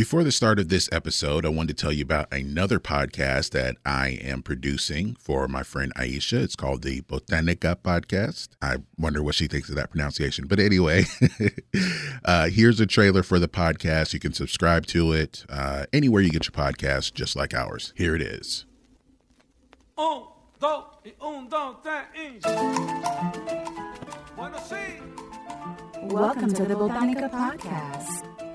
Before the start of this episode, I wanted to tell you about another podcast that I am producing for my friend Aisha. It's called the Botanica Podcast. I wonder what she thinks of that pronunciation. But anyway, uh, here's a trailer for the podcast. You can subscribe to it uh, anywhere you get your podcast, just like ours. Here it is. Un, dos, y un, dos, tres, y... Welcome to the Botanica Podcast.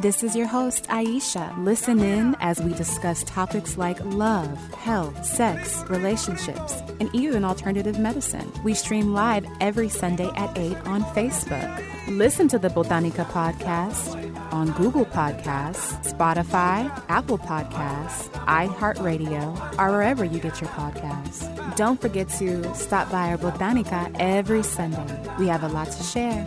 This is your host, Aisha. Listen in as we discuss topics like love, health, sex, relationships, and even alternative medicine. We stream live every Sunday at 8 on Facebook. Listen to the Botanica Podcast on Google Podcasts, Spotify, Apple Podcasts, iHeartRadio, or wherever you get your podcasts. Don't forget to stop by our Botanica every Sunday. We have a lot to share.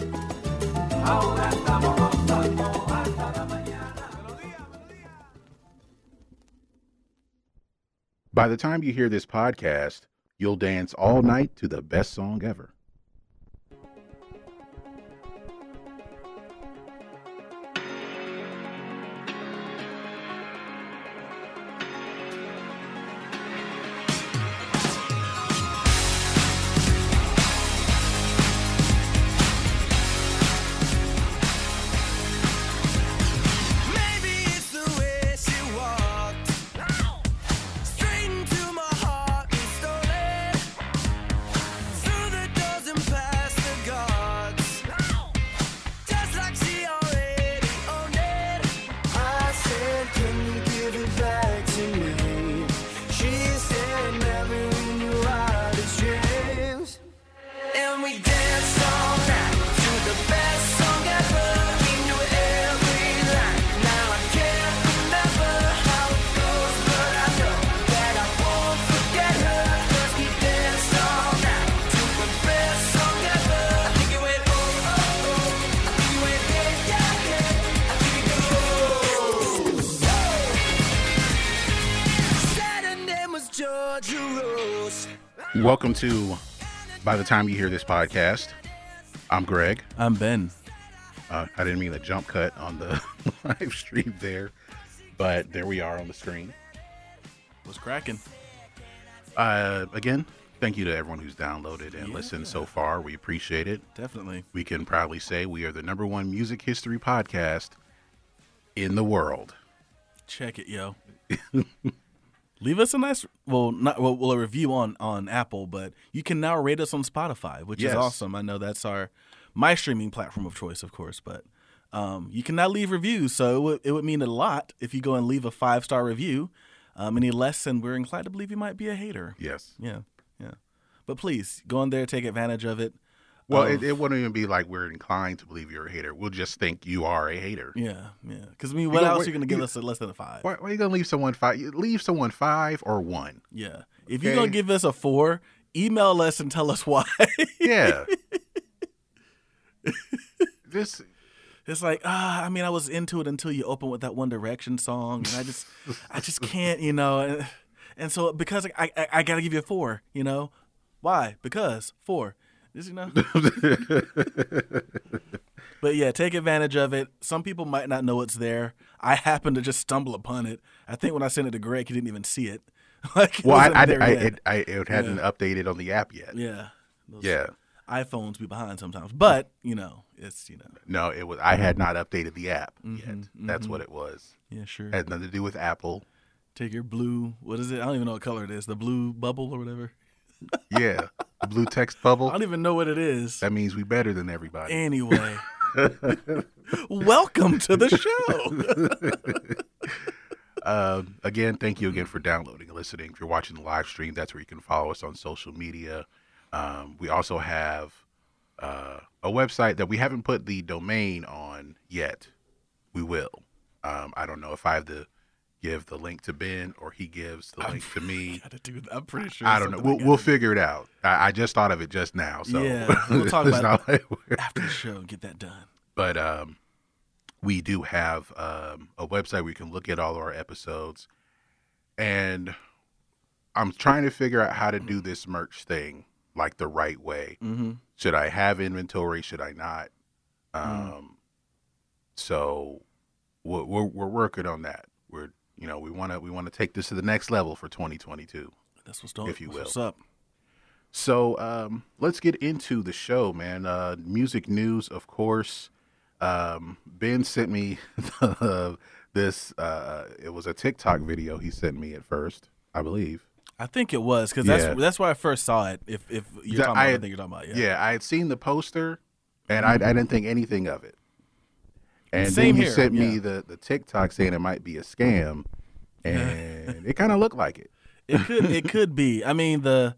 By the time you hear this podcast, you'll dance all night to the best song ever. Welcome to By the Time You Hear This Podcast. I'm Greg. I'm Ben. Uh, I didn't mean a jump cut on the live stream there, but there we are on the screen. What's cracking? Uh, again, thank you to everyone who's downloaded and Yeah. listened so far. We appreciate it. Definitely. We can proudly say we are the number one music history podcast in the world. Check it, yo. Leave us a nice, well, not well, well, a review on on Apple, but you can now rate us on Spotify, which Yes. is awesome. I know that's our my streaming platform of choice, of course, but um, you can now leave reviews. So it would, it would mean a lot if you go and leave a five star review. Um, any less, and we're inclined to believe you might be a hater. Yes. Yeah, yeah. But please go in there, take advantage of it. Well, Um, it, it wouldn't even be like we're inclined to believe you're a hater. We'll just think you are a hater. yeah, yeah. Because I mean, what know, else are you going to give you- us a less than a five? Why, why are you gonna leave someone five? Leave someone five or one. Yeah. If you're gonna give us a four, email us and tell us why. Yeah. this it's like, ah, I mean, I was into it until you open with that One Direction song, and I just, I just can't, you know. And, and so because I, I, I gotta give you a four, you know. Why? Because four. Just, you know. but yeah, take advantage of it. Some people might not know it's there. I happened to just stumble upon it. I think when I sent it to Greg, he didn't even see it. like, it well, I, I, I, it, I it hadn't updated on the app yet. yeah. Those- Yeah. iPhones be behind sometimes, but you know, it's you know, No, it was. I had not updated the app Mm-hmm, yet. That's what it was. yeah, sure. Had nothing to do with Apple. Take your blue, what is it? I don't even know what color it is. The blue bubble or whatever. Yeah, the blue text bubble. I don't even know what it is. That means we better than everybody. Anyway, welcome to the show. Um, again, thank you again for downloading and listening. If you're watching the live stream, that's where you can follow us on social media. Um, we also have uh, a website that we haven't put the domain on yet. We will. Um, I don't know if I have to give the link to Ben or he gives the link to me. Gotta do that. I'm pretty sure. I don't know. We'll, we'll figure it out. I, I just thought of it just now. So Yeah, we'll talk about it like after the show and get that done. but um, we do have um, a website where you can look at all of our episodes and i'm trying to figure out how to do this merch thing like the right way Mm-hmm. should i have inventory should i not um, so we're we're, we're working on that. You know we want to we want to take this to the next level for 2022. That's what's dope. If you will. What's up? So um, let's get into the show, man. Uh, music news, of course. Um, ben sent me this. Uh, it was a TikTok video he sent me at first, I believe. I think it was because that's Yeah. that's where I first saw it. If if you're That- talking about, I I think you're talking about, Yeah. yeah. I had seen the poster, and I, I didn't think anything of it. And Same then he here, sent me yeah. the the TikTok saying it might be a scam, and it kind of looked like it. It could it could be. I mean the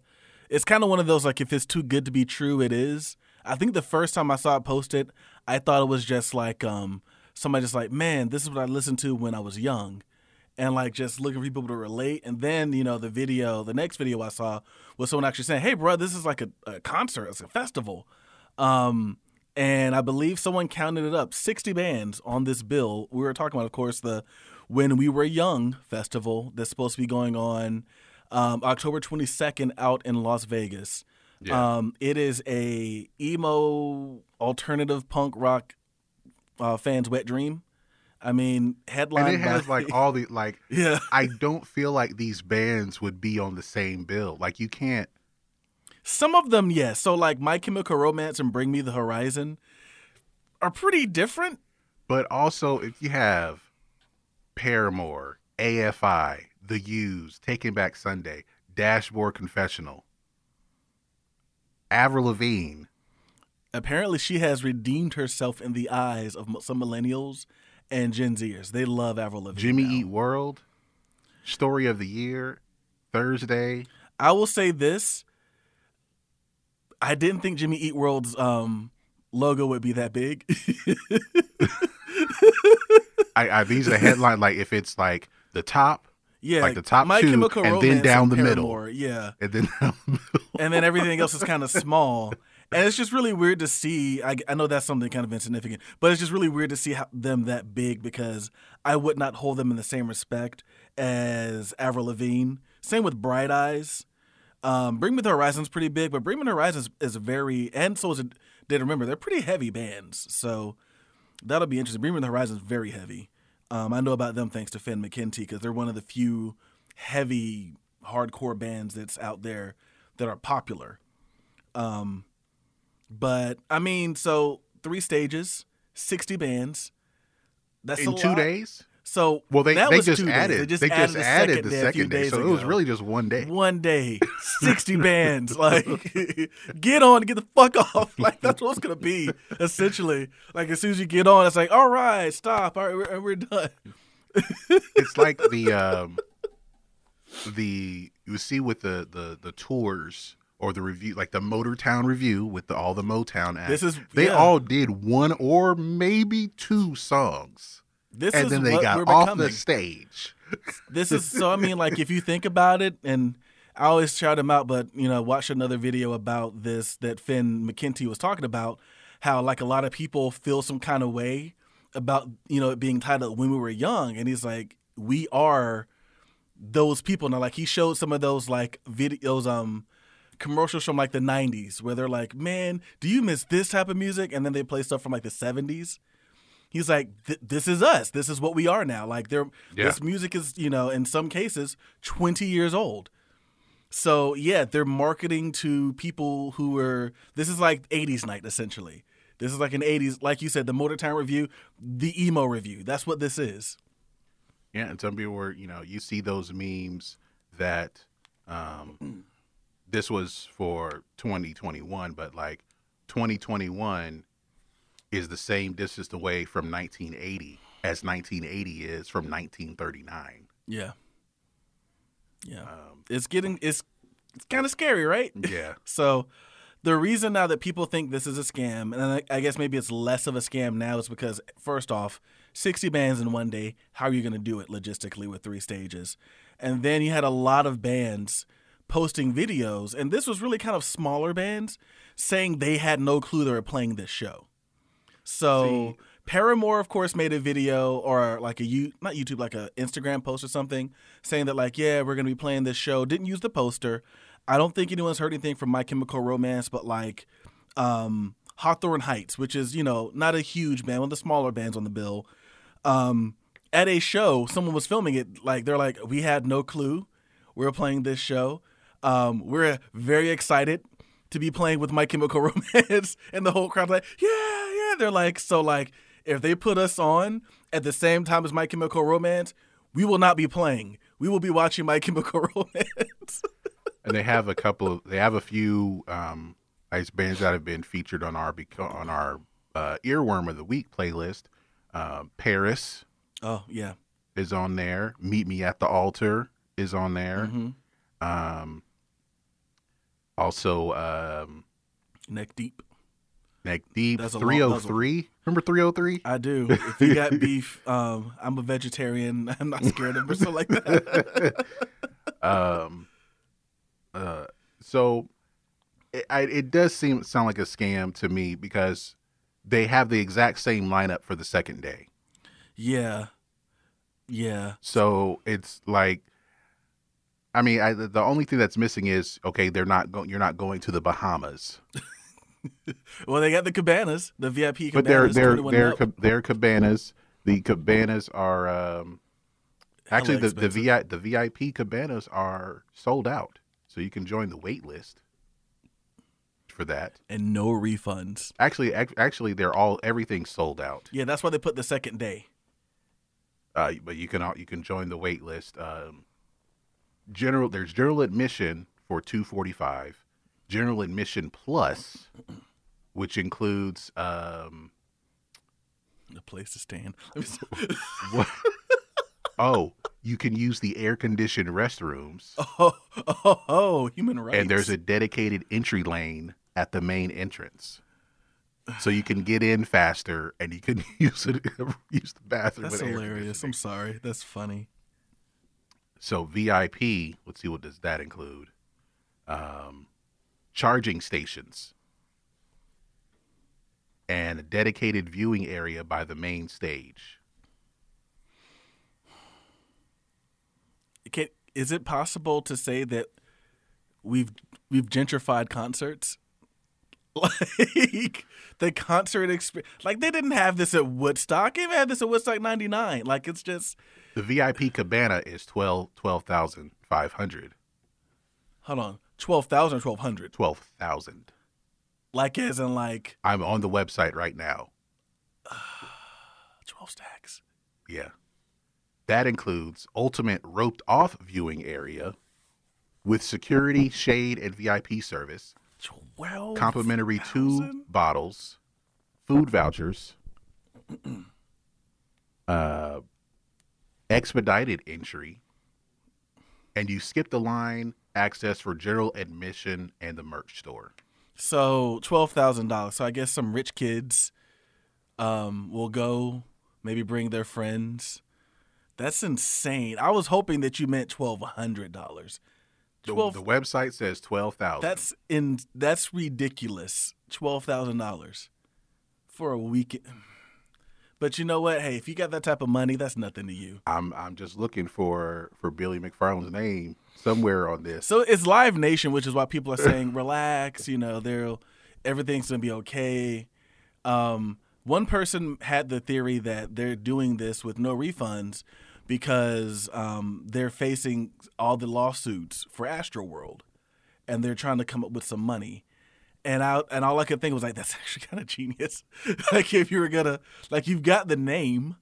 it's kind of one of those like if it's too good to be true, it is. I think the first time I saw it posted, I thought it was just like um somebody just like, man, this is what I listened to when I was young. And like just looking for people to relate. And then, you know, the video, the next video I saw was someone actually saying, Hey bro, this is like a, a concert, it's a festival. Um and I believe someone counted it up 60 bands on this bill. We were talking about, of course, the When We Were Young festival that's supposed to be going on um, October 22nd out in Las Vegas. Yeah. Um, it is a emo alternative punk rock uh, fans' wet dream. I mean, headline. And it has by- like all the like. yeah. I don't feel like these bands would be on the same bill. Like you can't. Some of them, yes. So like My Chemical Romance and Bring Me the Horizon are pretty different. But also, if you have Paramore, AFI, The Used, Taking Back Sunday, Dashboard Confessional, Avril Lavigne, Apparently, she has redeemed herself in the eyes of some millennials and Gen Zers. They love Avril Lavigne. Jimmy now. Eat World, Story of the Year, Thursday. I will say this. I didn't think Jimmy Eat World's um, logo would be that big. I, I these are the headline. like if it's like the top, yeah, Like the top My two, Chemical and then down the middle. Yeah, and then and then everything else is kind of small. And it's just really weird to see. I, I know that's something kind of insignificant, but it's just really weird to see how, them that big because I would not hold them in the same respect as Avril Lavigne. Same with Bright Eyes. Um, Bring Me the Horizon's pretty big, but Bring Me the Horizon is very, and so is it, did remember they're pretty heavy bands. So that'll be interesting. Bring Me the Horizon's very heavy. Um, I know about them thanks to Finn McKenty because they're one of the few heavy hardcore bands that's out there that are popular. Um, but I mean, so three stages, sixty bands. That's in two lot. days. So Well, they that they was just added. They just they added just the added second the day second day, so it was really just one day. one day, sixty bands. Like, get on, get the fuck off. Like that's what it's gonna be essentially. Like as soon as you get on, it's like, all right, stop, all right, we're, we're done. it's like the um the you see with the the the tours or the review like the Motortown Revue with the, all the Motown acts. This is- they yeah. all did one or maybe two songs, This and is then they what got we're off becoming. the stage. this is so i mean like if you think about it and i always shout him out but you know watch another video about this that finn McKenty was talking about how like a lot of people feel some kind of way about you know it being titled when we were young and he's like we are those people now like he showed some of those like videos um commercials from like the 90s where they're like man do you miss this type of music and then they play stuff from like the 70s he's like this is us. This is what we are now. Like they're Yeah. this music is you know in some cases 20 years old. So yeah they're marketing to people who are this is like 80s night essentially. This is like an 80s like you said the Motor Motortown Revue the emo review. That's what this is. Yeah, and some people were, you know, you see those memes that um, this was for 2021, but like 2021 is the same distance away from 1980 as 1980 is from 1939. yeah yeah Um, it's getting it's it's kind of scary right yeah, So the reason now that people think this is a scam, and I, I guess maybe it's less of a scam now, is because first off, 60 bands in one day, how are you going to do it logistically with three stages? And then you had a lot of bands posting videos, and this was really kind of smaller bands saying they had no clue they were playing this show. So Paramore, of course, made a video or like a you not YouTube, like a Instagram post or something, saying that like, yeah, we're gonna be playing this show. Didn't use the poster. I don't think anyone's heard anything from My Chemical Romance, but like um, Hawthorne Heights, which is you know not a huge band, one of the smaller bands on the bill. um, at a show, someone was filming it. Like they're like, we had no clue we are playing this show. Um, we're very excited to be playing with My Chemical Romance, and the whole crowd's like, yeah, yeah. They're like, so like, if they put us on at the same time as My Chemical Romance, we will not be playing. We will be watching My Chemical Romance. and they have a couple of they have a few um ice bands that have been featured on our on our uh, earworm of the week playlist. Uh, Paris oh yeah, is on there. Meet Me at the Altar is on there. Mhm. Um, also, um, neck deep. Neck Deep That's a long- three hundred three. Remember three hundred three? I do. If you got beef, um, I'm a vegetarian. I'm not scared of or something like that. um, uh, so it, I, it does seem sound like a scam to me because they have the exact same lineup for the second day. yeah, yeah. So it's like, I mean, I, the only thing that's missing is okay, they're not going. You're not going to the Bahamas, Well, they got the cabanas, the VIP cabanas. but they're they're they're ca- they're cabanas. The cabanas are um, actually the the. VI, the VIP cabanas are sold out, so you can join the wait list for that. and no refunds. Actually, ac- actually, they're all everything's sold out. Yeah, that's why they put the second day. Uh, but you can you can join the wait list. Um, general there's general admission for two forty five. General admission plus, which includes um, The place to stand. What? oh, you can use the air conditioned restrooms, oh, oh, oh, human rights. and there's a dedicated entry lane at the main entrance. So you can get in faster, and you can use it use the bathroom. That's hilarious. I'm sorry. That's funny. So VIP, let's see what does that include? Um, charging stations and a dedicated viewing area by the main stage. Can, is it possible to say that we've we've gentrified concerts? Like the concert experience, like they didn't have this at Woodstock. They even had this at Woodstock '99. Like it's just The VIP cabana is 12 12,500. hold on, twelve thousand or twelve hundred. 12,000. Like as in like I'm on the website right now. twelve stacks. Yeah. That includes ultimate roped off viewing area with security, shade, and VIP service. Twelve complimentary two bottles, food vouchers, uh, expedited entry, and you skip the line access for general admission and the merch store. So twelve thousand dollars. So I guess some rich kids um will go, maybe bring their friends. That's insane. I was hoping that you meant twelve hundred dollars. The, Twelve. the website says twelve thousand. That's in. That's ridiculous. Twelve thousand dollars for a weekend. But you know what? Hey, if you got that type of money, that's nothing to you. I'm I'm just looking for for Billy McFarland's name somewhere on this. So it's Live Nation, which is why people are saying, "Relax." You know, they're everything's gonna be okay. Um, one person had the theory that they're doing this with no refunds because um, they're facing all the lawsuits for Astroworld, and they're trying to come up with some money. And I and all I could think was like, that's actually kind of genius. like if you were gonna like you've got the name,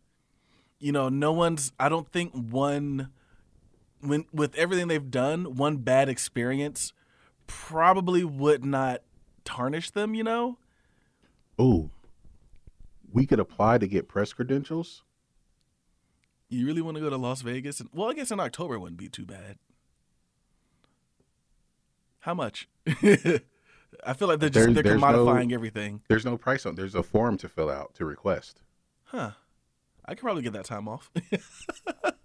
you know, no one's. I don't think one when with everything they've done, one bad experience probably would not tarnish them. You know, Oh, we could apply to get press credentials. you really want to go to Las Vegas? And, well, I guess in October wouldn't be too bad. How much? I feel like they're just they're there's no- commodifying everything. There's no price on. There's a form to fill out to request. Huh? I could probably get that time off.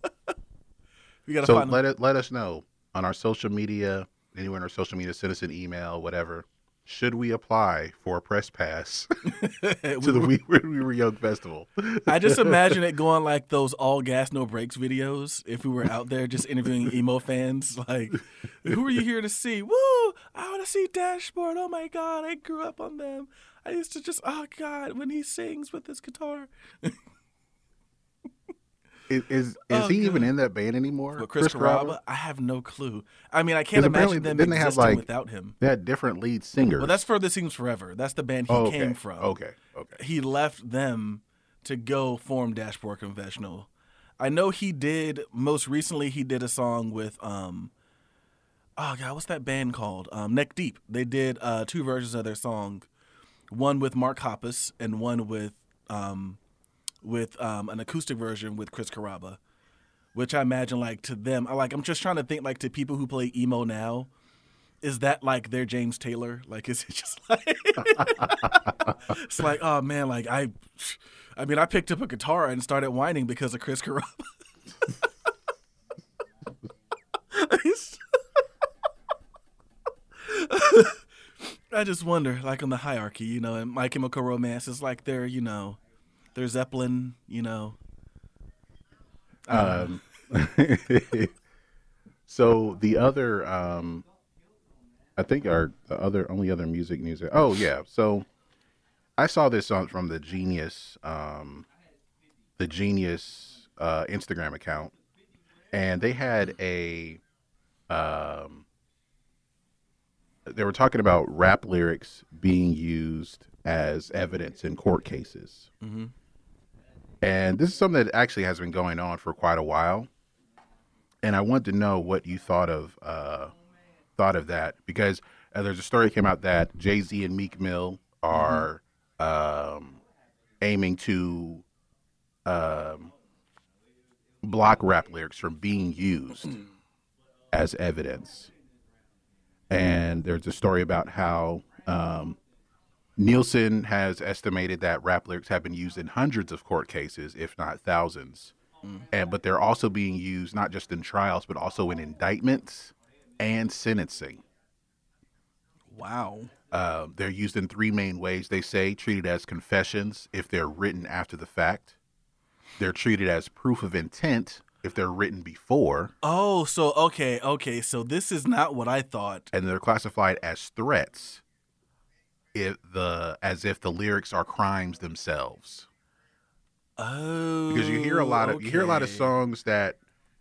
we gotta So find. let it let us know on our social media, anywhere on our social media, send us an email, whatever. Should we apply for a press pass to the We, we Were Young festival? I just imagine it going like those all gas no brakes videos. If we were out there just interviewing emo fans, like, who are you here to see? Woo! I want to see Dashboard. Oh my god, I grew up on them. I used to just, oh god, when he sings with his guitar. Is is, is Oh, he even in that band anymore? But Chris, Carrabba, I have no clue. I mean, I can't imagine them didn't they have, like- without him. They had different lead singers. Well, that's Further Seems Forever. That's the band he oh, okay. came from. Okay, okay. He left them to go form Dashboard Confessional. I know he did most recently. He did a song with um, oh god, what's that band called? Um, Neck Deep. They did uh, two versions of their song, one with Mark Hoppus and one with um, with um, an acoustic version with Chris Carrabba. Which I imagine, like to them, I like. I'm just trying to think, like to people who play emo now, is that like their James Taylor? Like, is it just like it's like, oh man, like I, I mean, I picked up a guitar and started whining because of Chris Carrabba. I just wonder, like on the hierarchy, you know, and My Chemical Romance is like they're, you know, they're Zeppelin, you know. Um, so the other, um, I think our the other only other music news. Oh yeah, so I saw this on from the Genius, um, the Genius uh, Instagram account, and they had a, um, they were talking about rap lyrics being used as evidence in court cases. And this is something that actually has been going on for quite a while. And I want to know what you thought of uh, thought of that because uh, there's a story that came out that Jay Z and Meek Mill are um, aiming to um, block rap lyrics from being used as evidence. And there's a story about how um, Nielsen has estimated that rap lyrics have been used in hundreds of court cases, if not thousands. And but they're also being used not just in trials, but also in indictments and sentencing. Wow. Uh, they're used in three main ways. They say treated as confessions if they're written after the fact. They're treated as proof of intent if they're written before, Oh, so okay, okay, so this is not what I thought. and they're classified as threats if the as if the lyrics are crimes themselves. Oh, because you hear a lot of you hear a lot of songs that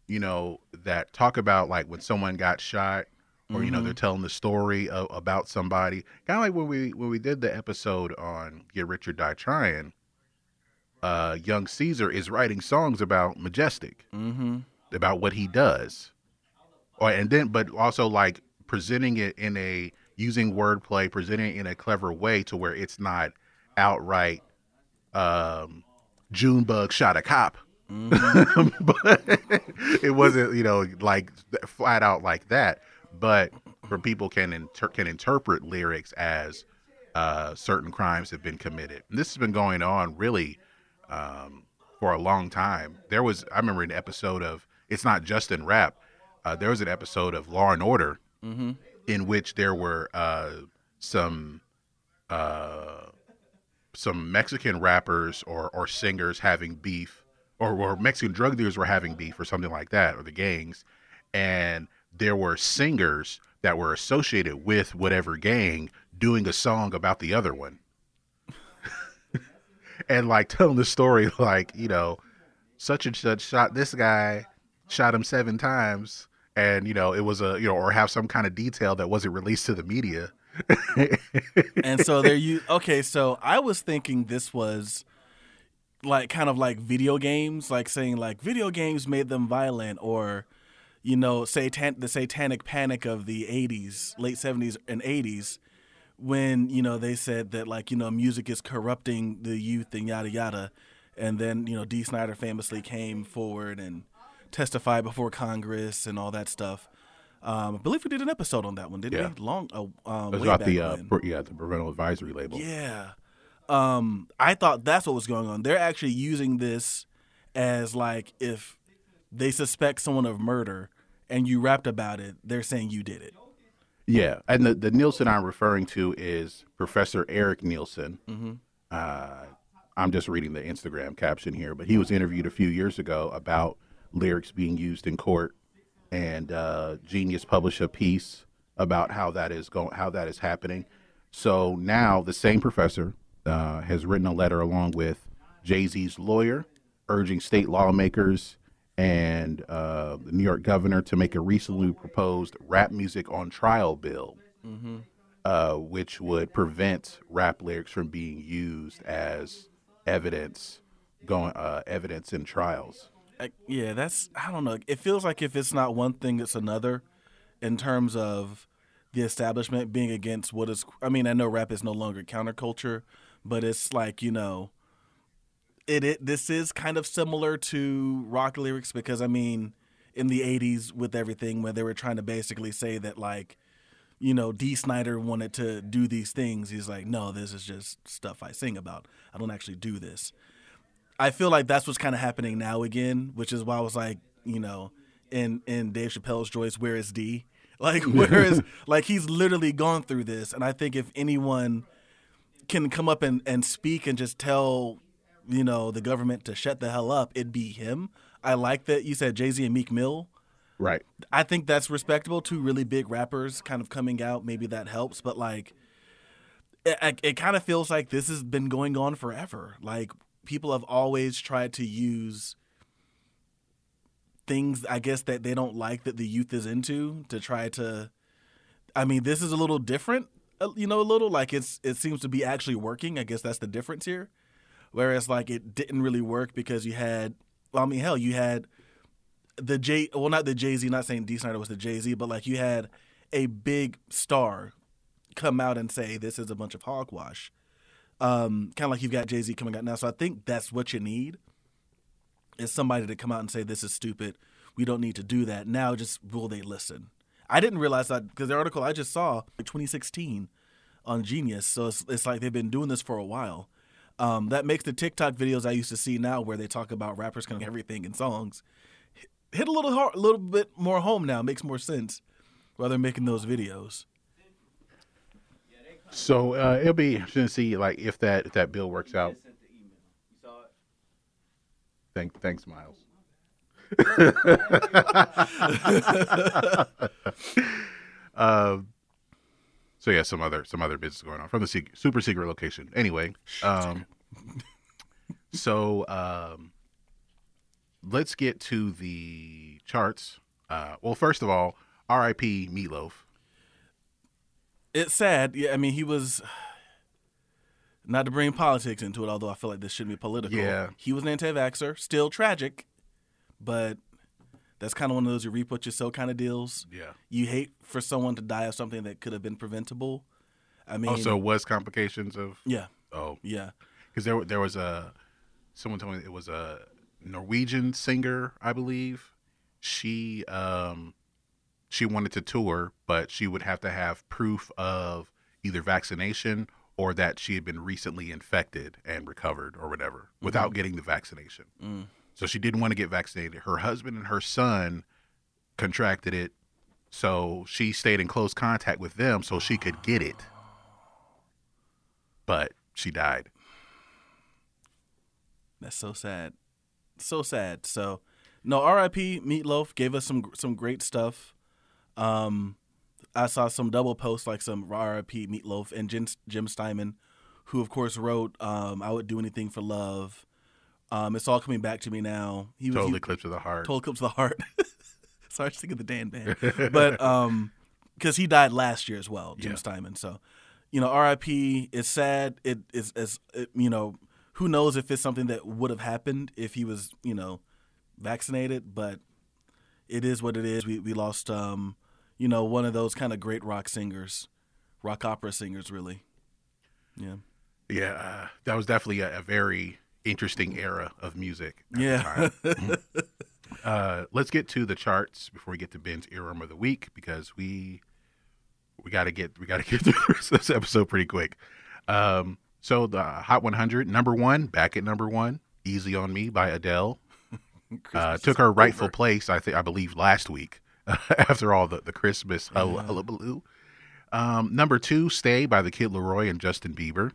you know that talk about like when someone got shot or you know Mm-hmm. they're telling the story of, about somebody kind of like when we when we did the episode on get rich or die trying uh young caesar is writing songs about majestic Mm-hmm. about what he does or and then but also like presenting it in a using wordplay presenting it in a clever way to where it's not outright um junebug shot a cop. But it wasn't you know like flat out like that. But for people can inter- can interpret lyrics as uh, certain crimes have been committed. And this has been going on really um, for a long time. There was i remember an episode of it's not just in rap uh, there was an episode of law and order Mm-hmm. In which there were uh, some uh, some Mexican rappers or, or singers having beef, or, or Mexican drug dealers were having beef, or something like that, or the gangs, and there were singers that were associated with whatever gang doing a song about the other one, and like telling the story, like you know, such and such shot this guy, shot him seven times, and you know it was a you know, or have some kind of detail that wasn't released to the media. and so there you okay so i was thinking this was like kind of like video games like saying like video games made them violent or you know satan the satanic panic of the 80s late 70s and 80s when you know they said that like you know music is corrupting the youth and yada yada and then you know Dee Snider famously came forward and testified before Congress and all that stuff um, I believe we did an episode on that one, didn't Yeah. we? Long, uh, um, It was about the uh, pro- yeah the parental advisory label. Yeah. Um, I thought that's what was going on. They're actually using this as like if they suspect someone of murder and you rapped about it, they're saying you did it. Yeah, and the, the Nielsen I'm referring to is Professor Eric Nielsen. Uh, I'm just reading the Instagram caption here, but he was interviewed a few years ago about lyrics being used in court, and uh, Genius published a piece about how that is going, how that is happening. So now the same professor uh, has written a letter along with Jay Z's lawyer, urging state lawmakers and uh, the New York governor to make a recently proposed rap music on trial bill, uh, which would prevent rap lyrics from being used as evidence going uh, evidence in trials. I, yeah, that's I don't know. It feels like if it's not one thing, it's another, in terms of the establishment being against what is. I mean, I know rap is no longer counterculture, but it's like you know, it, it this is kind of similar to rock lyrics because I mean, in the '80s with everything where they were trying to basically say that like. You know, Dee Snider wanted to do these things. He's like, no, this is just stuff I sing about. I don't actually do this. I feel like that's what's kind of happening now again, which is why I was like, you know, in in Dave Chappelle's Joyce, where is D? Like, where is like he's literally gone through this, and I think if anyone can come up and and speak and just tell, you know, the government to shut the hell up, it'd be him. I like that you said Jay Z and Meek Mill. Right. I think that's respectable. Two really big rappers kind of coming out. Maybe that helps, but like, it, it, it kind of feels like this has been going on forever. Like people have always tried to use things, I guess that they don't like that the youth is into to try to. I mean, this is a little different. uh, You know, a little like it's it seems to be actually working. I guess that's the difference here. Whereas like it didn't really work because you had. Well, I mean, hell, you had the J well not the Jay Z, not saying Dee Snider was the Jay Z, but like you had a big star come out and say this is a bunch of hogwash. Um, kind of like you've got Jay Z coming out now. So I think that's what you need is somebody to come out and say this is stupid. We don't need to do that. Now just will they listen? I didn't realize that because the article I just saw, like 2016, on Genius. So it's, it's like they've been doing this for a while. Um, that makes the TikTok videos I used to see now, where they talk about rappers kind of everything in songs, hit a little hard, a little bit more home now. Makes more sense while they're making those videos. So uh, it'll be interesting to see like if that if that bill works out. Thank, thanks, Miles. um, so yeah, some other some other business going on from the sec- super secret location. Anyway, um, so um, let's get to the charts. Uh, well, first of all, R.I.P. Meat Loaf. It's sad. Yeah, I mean, he was not to bring politics into it, although I feel like this shouldn't be political. Yeah. he was an anti-vaxxer. Still tragic, but that's kind of one of those you reap what you sow kind of deals. Yeah. You hate for someone to die of something that could have been preventable. I mean, Also, was complications of yeah, oh yeah, because there there was a someone told me it was a Norwegian singer, I believe. She um she wanted to tour, but she would have to have proof of either vaccination or that she had been recently infected and recovered or whatever mm-hmm. without getting the vaccination. Mm. So she didn't want to get vaccinated. Her husband and her son contracted it, so she stayed in close contact with them so she could get it. But she died. that's so sad, so sad. So, no, R.I.P. Meat Loaf gave us some some great stuff. Um, I saw some double posts like some R.I.P. Meat Loaf and Jim, Jim Steinman, who of course wrote um, "I Would Do Anything for Love." Um, it's all coming back to me now. He was Total he, eclipse of the heart. Total Eclipse of the Heart. Sorry, I was thinking of the Dan band, but um, because he died last year as well, Jim Yeah. Steinman. So, you know, R.I.P. It's sad. It is as it, you know, who knows if it's something that would have happened if he was, you know, vaccinated. But it is what it is. We we lost, um, you know, one of those kind of great rock singers, rock opera singers, really. Yeah. Yeah, uh, that was definitely a, a very interesting era of music. at the Yeah. time. uh, let's get to the charts before we get to Ben's earworm of the week because we we got to get we got to get through the rest of this episode pretty quick. Um, so the Hot 100 number one, back at number one, "Easy on Me" by Adele. Uh, took her rightful over. place, I think, I believe, last week after all the the Christmas hull- hullabaloo. Um, number two, "Stay" by the Kid LAROI and Justin Bieber.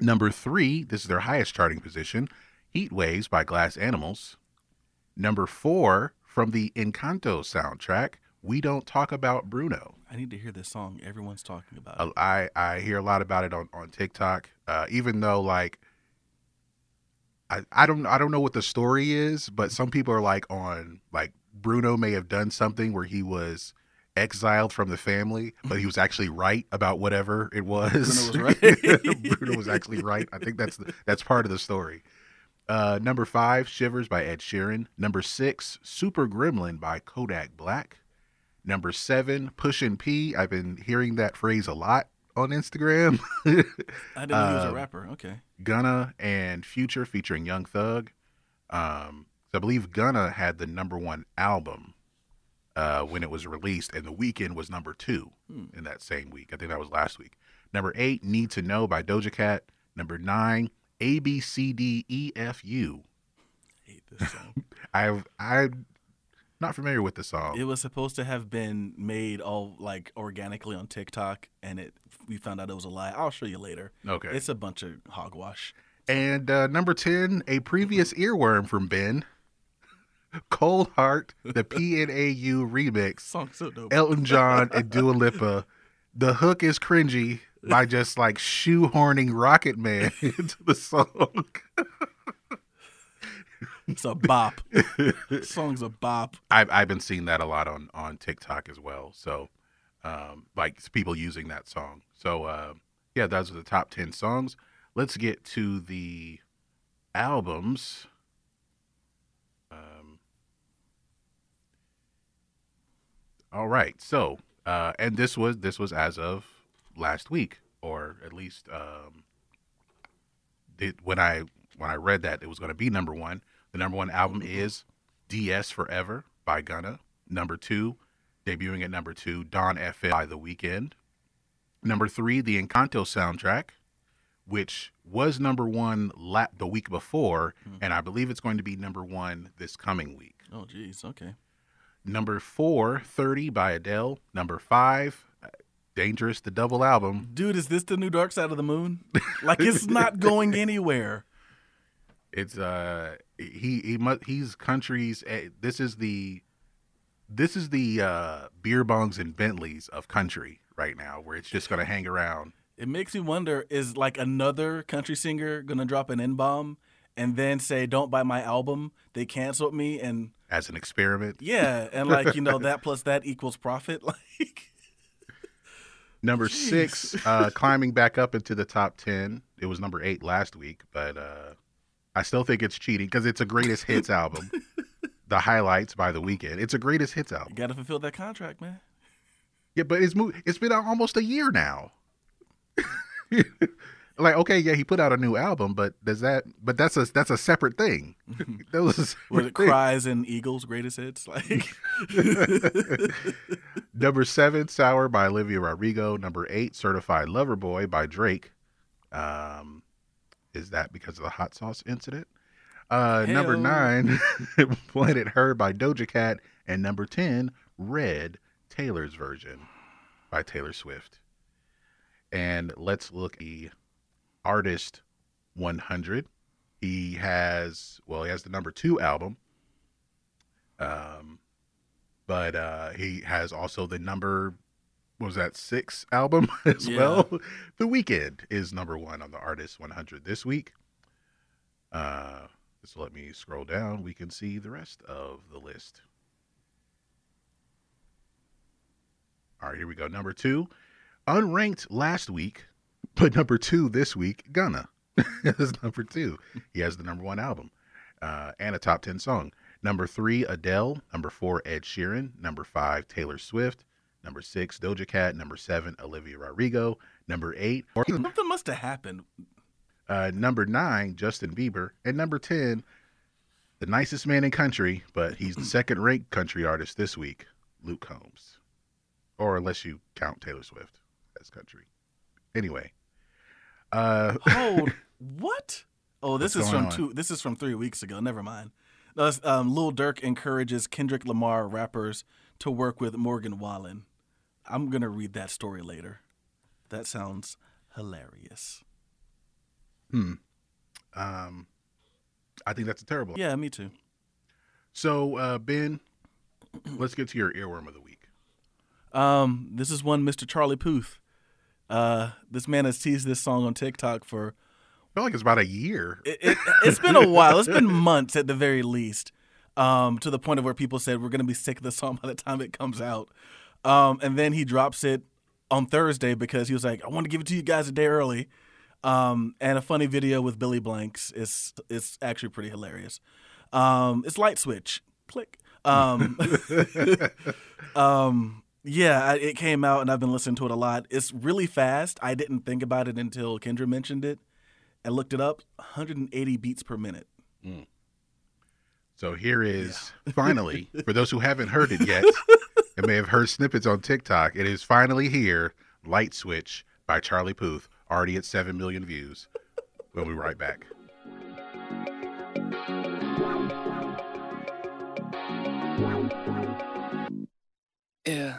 Number three, this is their highest charting position, "Heat Waves" by Glass Animals. Number four, from the Encanto soundtrack, "We Don't Talk About Bruno." I need to hear this song. Everyone's talking about. It. I I hear a lot about it on on TikTok. Uh, even though like I, I don't I don't know what the story is, but some people are like on like Bruno may have done something where he was exiled from the family, but he was actually right about whatever it was. Bruno was right. Bruno was actually right. I think that's the, that's part of the story. Uh, number five, Shivers by Ed Sheeran. Number six, Super Gremlin by Kodak Black. Number seven, Pushin P. I've been hearing that phrase a lot on Instagram. I didn't know he was a Um, rapper. Okay. Gunna and Future featuring Young Thug. Um, I believe Gunna had the number one album uh, when it was released, and The Weeknd was number two in that same week. I think that was last week. Number eight, Need to Know by Doja Cat. Number nine, A B C D E F U. hate this song. I've I'm not familiar with the song. it was supposed to have been made all like organically on TikTok, and it we found out it was a lie. I'll show you later. Okay. It's a bunch of hogwash. And uh, number 10, a previous earworm from Ben. Cold Heart, the PNAU remix. Song so dope. Elton John and Dua Lipa. The hook is cringy by just like shoehorning Rocket Man into the song. It's a bop. Song's a bop. I've I've been seeing that a lot on on TikTok as well. So, um, like people using that song. So, uh, yeah, those are the top ten songs. Let's get to the albums. All right. So, uh, and this was this was as of last week, or at least um, did when I when I read that it was going to be number one. The number one album is DS4Ever by Gunna. Number two, debuting at number two, Dawn FM by The Weeknd. Number three, the Encanto soundtrack, which was number one la- the week before, and I believe it's going to be number one this coming week. Oh, jeez. Okay. Number four, 30 by Adele. Number five, Dangerous, the double album. Dude, is this the new Dark Side of the Moon? Like it's not going anywhere. It's uh he he must he's countries eh, this is the this is the uh beer bongs and Bentleys of country right now where it's just gonna hang around. It makes me wonder: is like another country singer gonna drop an N bomb and then say, "Don't buy my album"? They canceled me, and as an experiment. yeah, and like you know that plus that equals profit. Like Number six, uh, climbing back up into the top ten. It was number eight last week, but uh, I still think it's cheating because it's a greatest hits album. The highlights by the Weeknd. It's a greatest hits you album. got to fulfill that contract, man. Yeah, but it's mo- it's been almost a year now. like, okay, yeah, he put out a new album, but does that? But that's a that's a separate thing. that was a Was it thing. Cries and Eagles greatest hits? Like Number seven, Sour by Olivia Rodrigo. Number eight, Certified Lover Boy by Drake. Um, is that because of the hot sauce incident? Uh, number nine, Planet Her by Doja Cat. And number 10, Red, Taylor's version by Taylor Swift. And let's look at the artist 100. He has, well, he has the number two album. Um, but uh, he has also the number what was that six album as Yeah. well. The Weeknd is number one on the Artist 100 this week. Uh, just let me scroll down. We can see the rest of the list. All right, here we go. Number two, unranked last week, but number two this week. Gunna is number two. He has the number one album uh, and a top ten song. Number three, Adele. Number four, Ed Sheeran. Number five, Taylor Swift. Number six, Doja Cat. Number seven, Olivia Rodrigo. Number eight, something must have happened. uh, number nine, Justin Bieber. And number 10, the nicest man in country, but he's the second ranked country artist this week, Luke Combs. Or unless you count Taylor Swift as country. Anyway. Uh, Hold what? Oh, this is from on? two. This is from three weeks ago. Never mind. Um, Lil Durk encourages Kendrick Lamar rappers to work with Morgan Wallen. I'm gonna read that story later. That sounds hilarious. Hmm. Um, I think that's a terrible. Yeah, me too. So, uh, Ben, let's get to your earworm of the week. Um, this is one Mr. Charlie Puth. Uh, this man has teased this song on TikTok for I feel like it's about a year. it, it, it's been a while. It's been months at the very least, um, to the point of where people said we're gonna be sick of the song by the time it comes out. Um, and then he drops it on Thursday because he was like, I want to give it to you guys a day early. Um, and a funny video with Billy Blanks is is actually pretty hilarious. Um, it's light switch, click. Um, um, yeah, I, it came out and I've been listening to it a lot. It's really fast. I didn't think about it until Kendra mentioned it. I looked it up. 180 beats per minute. Hmm. So here is finally, for those who haven't heard it yet and may have heard snippets on TikTok, it is finally here Light Switch by Charlie Puth, already at 7 million views. We'll be right back. Yeah.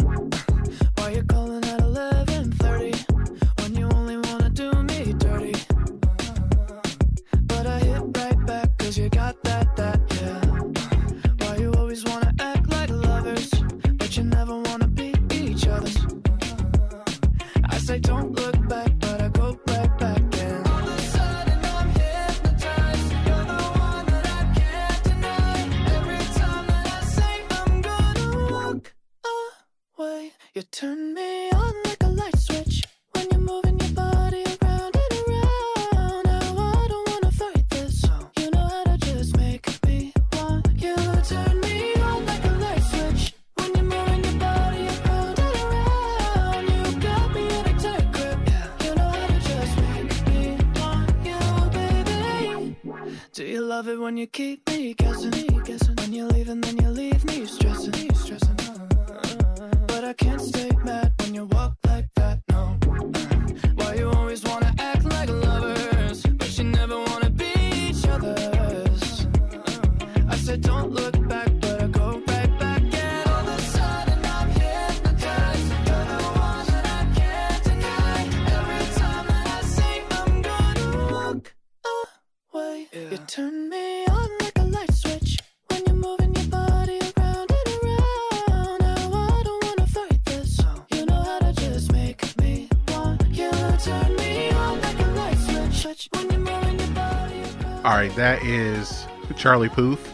That is Charlie Puth,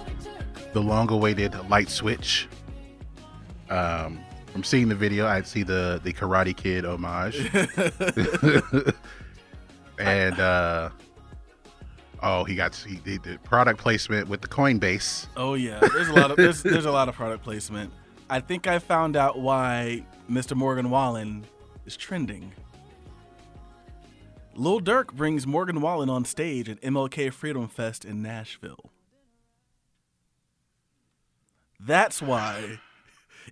the long-awaited light switch. Um, from seeing the video, I see the the Karate Kid homage, and uh, oh, he got he did the product placement with the Coinbase. Oh yeah, there's a lot of there's, there's a lot of product placement. I think I found out why Mr. Morgan Wallen is trending. Lil Durk brings Morgan Wallen on stage at MLK Freedom Fest in Nashville. That's why.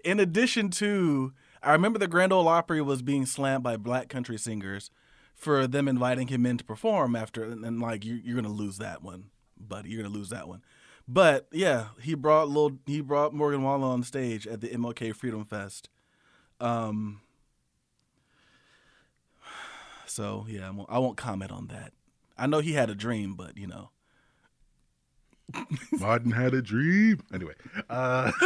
In addition to, I remember the Grand Ole Opry was being slammed by black country singers for them inviting him in to perform after, and, and like you, you're gonna lose that one, buddy. You're gonna lose that one. But yeah, he brought Lil, he brought Morgan Wallen on stage at the MLK Freedom Fest. Um. So yeah, I won't, I won't comment on that. I know he had a dream, but you know. Martin had a dream. Anyway, uh,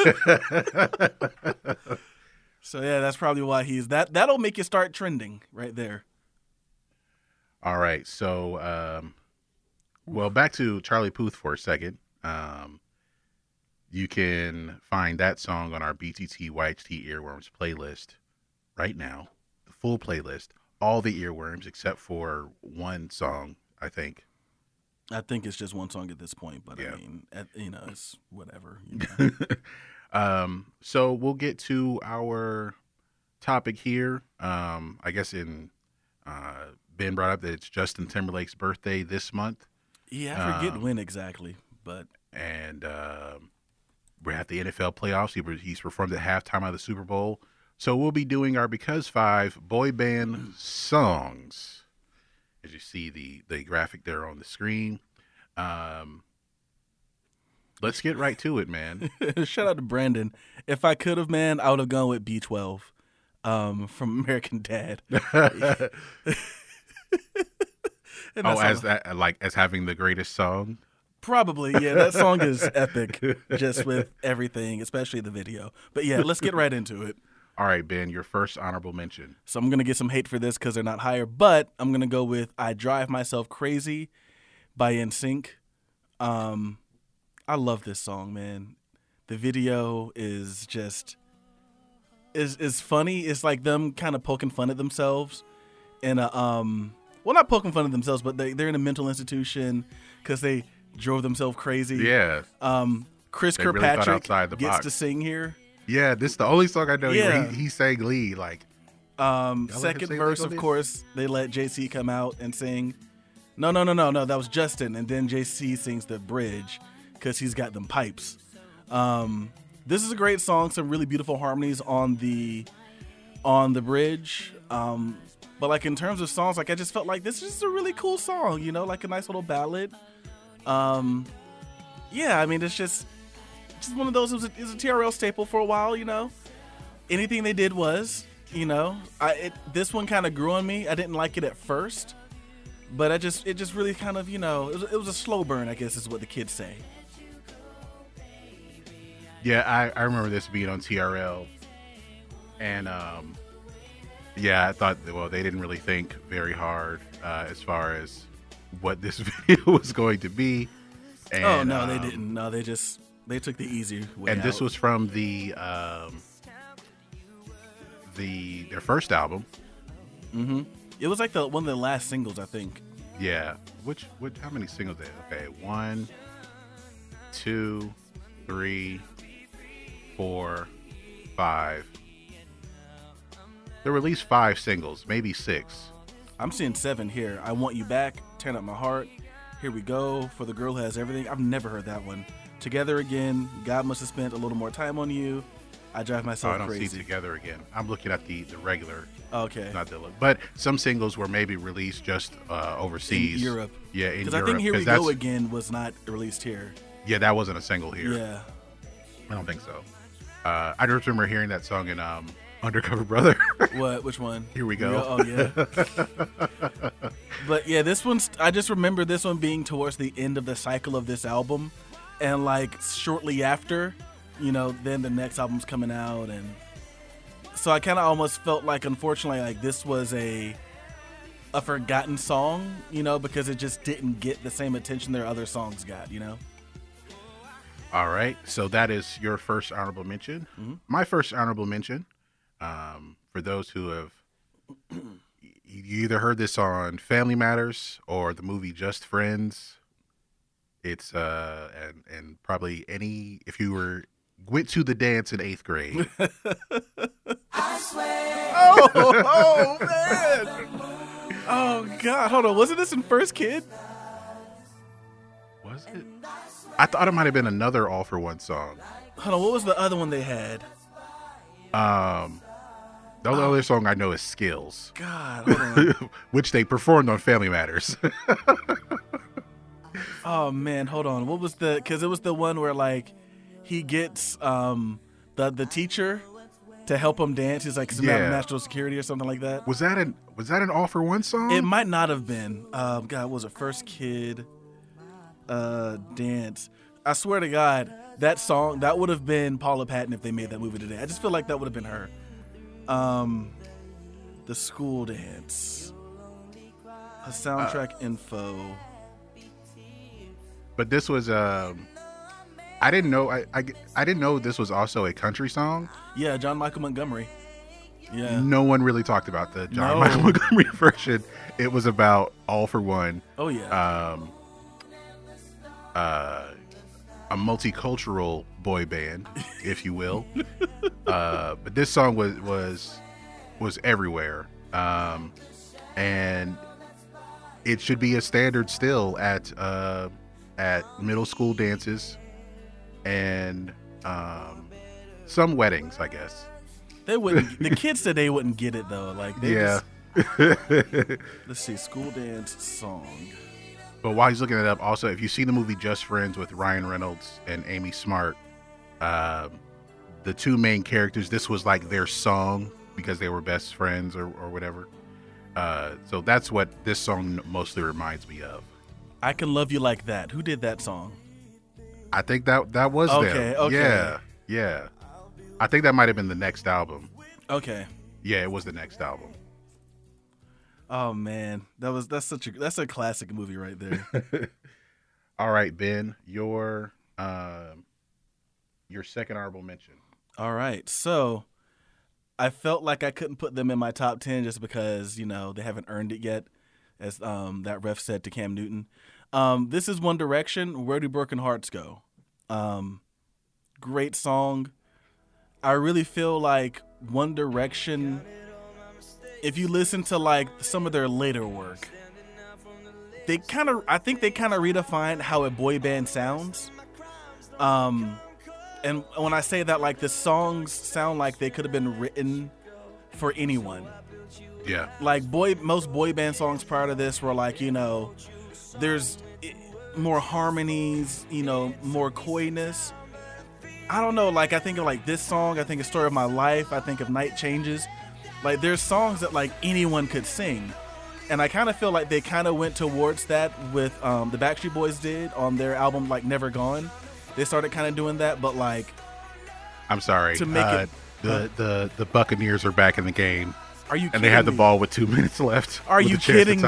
So yeah, that's probably why he's that. That'll make you start trending right there. all right. So, um, well, back to Charlie Puth for a second. Um, you can find that song on our BTT YHT Earworms playlist right now. The full playlist, all the earworms except for one song, I think. I think it's just one song at this point, but Yeah. I mean, at, you know, it's whatever. You know? um, so we'll get to our topic here. Um, I guess in uh, Ben brought up that it's Justin Timberlake's birthday this month. yeah, I forget Um, when exactly, but and um, we're at the NFL playoffs. He, he's performed at halftime of the Super Bowl. So we'll be doing our Because Five boy band songs. As you see the the graphic there on the screen. Um, let's get right to it, man. shout out to Brandon. If I could have, man, I would have gone with B12 um, from American Dad. Oh, as that like as having the greatest song. Probably, yeah. That song is epic, just with everything, especially the video. But yeah, let's get right into it. All right, Ben, your first honorable mention. So I'm gonna get some hate for this because they're not higher, but I'm gonna go with "I Drive Myself Crazy" by NSYNC. Um, I love this song, man. The video is just is is funny. It's like them kind of poking fun at themselves, and um, well, not poking fun at themselves, but they they're in a mental institution because they drove themselves crazy. Yeah, Um, Chris They really Kirkpatrick the gets box. to sing here. Yeah. This is the only song I know. Yeah. where he, he sang lead. Like, Um, Y'all let him second verse, of course, they let JC come out and sing. No, no, no, no, no. That was Justin, and then JC sings the bridge because he's got them pipes. Um, this is a great song. Some really beautiful harmonies on the on the bridge. Um, but like in terms of songs, like I just felt like this is just a really cool song. You know, like a nice little ballad. Um, yeah, I mean, it's just just one of those. It was a, it was a TRL staple for a while. You know, anything they did was, you know, I it, this one kind of grew on me. I didn't like it at first, but I just it just really kind of you know it was, it was a slow burn. I guess is what the kids say. yeah, I, I remember this being on TRL, and um, yeah, I thought well they didn't really think very hard uh, as far as what this video was going to be. And, oh no, they um, didn't. No, they just they took the easy way. and this out. was from the um, the their first album. Mm-hmm. it was like the one of the last singles I think. Yeah. Which which how many singles they have? okay, one, two, three, four, five. There were at least five singles, maybe six. I'm seeing seven here. I want you back. Turn up my heart. Here we go. For the girl who has everything. I've never heard that one. Together again. God must have spent a little more time on you. I drive myself I don't see crazy. together again. I'm looking at the the regular, okay. not the look. but some singles were maybe released just uh, overseas. In Europe. Yeah, in Because I think Here We Go Again was not released here. Yeah, that wasn't a single here. Yeah. I don't think so. Uh, I just remember hearing that song in um, Undercover Brother. What? Which one? Here we go. Oh yeah. but yeah, this one's. I just remember this one being towards the end of the cycle of this album, and like shortly after, you know, then the next album's coming out, and so I kind of almost felt like, unfortunately, like this was a a forgotten song, you know, because it just didn't get the same attention their other songs got, you know. All right. So that is your first honorable mention. Mm-hmm. My first honorable mention, um, for those who have you either heard this on Family Matters or the movie Just Friends. It's uh and and probably any if you were went to the dance in eighth grade. oh, man! Oh God! Hold on, wasn't this in First Kid? Was it? I thought it might have been another All-4-One song. Hold on, what was the other one they had? Um, the only other song I know is Skills, God, hold on. which they performed on Family Matters. Oh man, hold on. What was the? Because it was the one where like he gets um the the teacher to help him dance. He's like some Yeah. national security or something like that. was that an was that an All-4-One song? It might not have been. Um, God, what was it first kid uh dance? I swear to God, that song that would have been Paula Patton if they made that movie today. I just feel like that would have been her. Um, the school dance. A soundtrack info. But this was um I didn't know I, I I didn't know this was also a country song. Yeah, John Michael Montgomery. Yeah. No one really talked about the John No. Michael Montgomery version. It was about All for One, Oh yeah. um, uh, a multicultural boy band, if you will. uh, but this song was was was everywhere, um, and it should be a standard still at uh, at middle school dances and um, some weddings, I guess. They wouldn't. the kids today wouldn't get it though. Like they Yeah. just- let's see, school dance song. But while he's looking it up, also if you see the movie Just Friends with Ryan Reynolds and Amy Smart, um, the two main characters, this was like their song because they were best friends or, or whatever. Uh, so that's what this song mostly reminds me of. I can love you like that. Who did that song? I think that that was Okay, them. okay. Yeah, yeah. I think that might have been the next album. Okay. Yeah, it was the next album. Oh man, that was that's such a that's a classic movie right there. All right, Ben, your um your second honorable mention. All right, so I felt like I couldn't put them in my top ten just because you know they haven't earned it yet, as um, that ref said to Cam Newton. Um, this is One Direction. Where do broken hearts go? Um, great song. I really feel like One Direction. If you listen to like some of their later work, they kind of I think they kind of redefined how a boy band sounds. Um, and when I say that, like the songs sound like they could have been written for anyone. Yeah. Like boy, most boy band songs prior to this were like you know, there's more harmonies, you know, more coyness. I don't know. Like I think of like this song. I think of "Story of My Life." I think of "Night Changes." Like there's songs that like anyone could sing, and I kind of feel like they kind of went towards that with um, the Backstreet Boys did on their album like "Never Gone." They started kind of doing that, but like I'm sorry. To make uh, it- the, the the Buccaneers are back in the game, Are you? and they had the me? ball with two minutes left. Are you a chance to kidding me?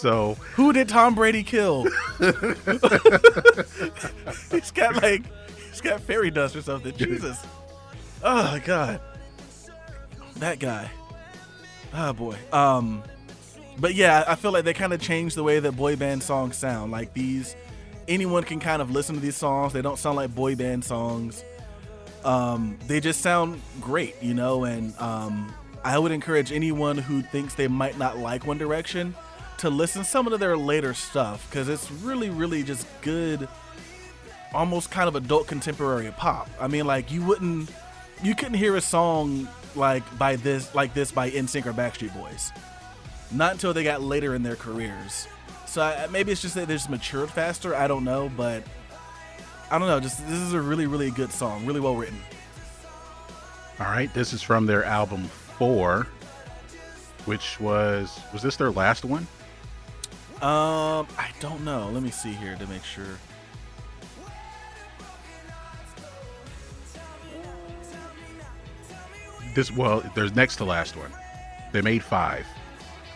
So Who did Tom Brady kill? he's got like he's got fairy dust or something. Jesus. Oh god. That guy. Oh boy. Um but yeah, I feel like they kind of changed the way that boy band songs sound. Like these anyone can kind of listen to these songs. They don't sound like boy band songs. Um they just sound great, you know, and um I would encourage anyone who thinks they might not like One Direction to listen some of their later stuff because it's really, really just good, almost kind of adult contemporary pop. I mean, like you wouldn't, you couldn't hear a song like by this, like this by NSYNC or Backstreet Boys, not until they got later in their careers. So I, maybe it's just that they just matured faster. I don't know, but I don't know. Just this is a really, really good song, really well written. all right, this is from their album Four, which was was this their last one? Um, I don't know. Let me see here to make sure. This well, there's next to last one. They made five.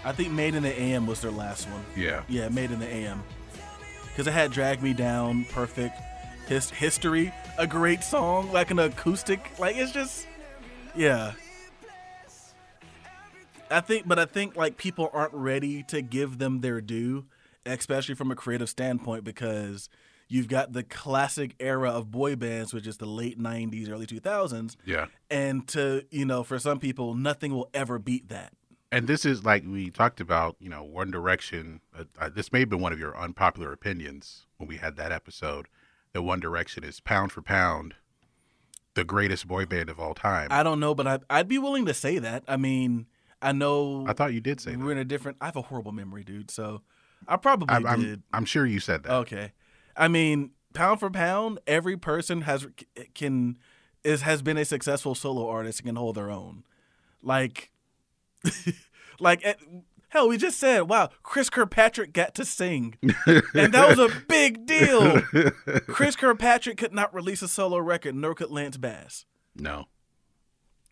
I think Made in the AM was their last one. Yeah. Yeah, Made in the AM. Because it had Drag Me Down, Perfect, His History, a great song, like an acoustic. Like, it's just, yeah. I think, but I think, like, people aren't ready to give them their due, especially from a creative standpoint, because you've got the classic era of boy bands, which is the late 90s, early 2000s. Yeah. And to, you know, for some people, nothing will ever beat that. And this is like we talked about, you know, One Direction. Uh, uh, this may have been one of your unpopular opinions when we had that episode. That One Direction is pound for pound the greatest boy band of all time. I, I don't know, but I, I'd be willing to say that. I mean, I know I thought you did say we're that. in a different. I have a horrible memory, dude. So I probably I'm, I'm, did. I'm sure you said that. Okay, I mean, pound for pound, every person has can is has been a successful solo artist and can hold their own. Like, like eh, hell, we just said, wow, Chris Kirkpatrick got to sing, and that was a big deal. Chris Kirkpatrick could not release a solo record, nor could Lance Bass. No.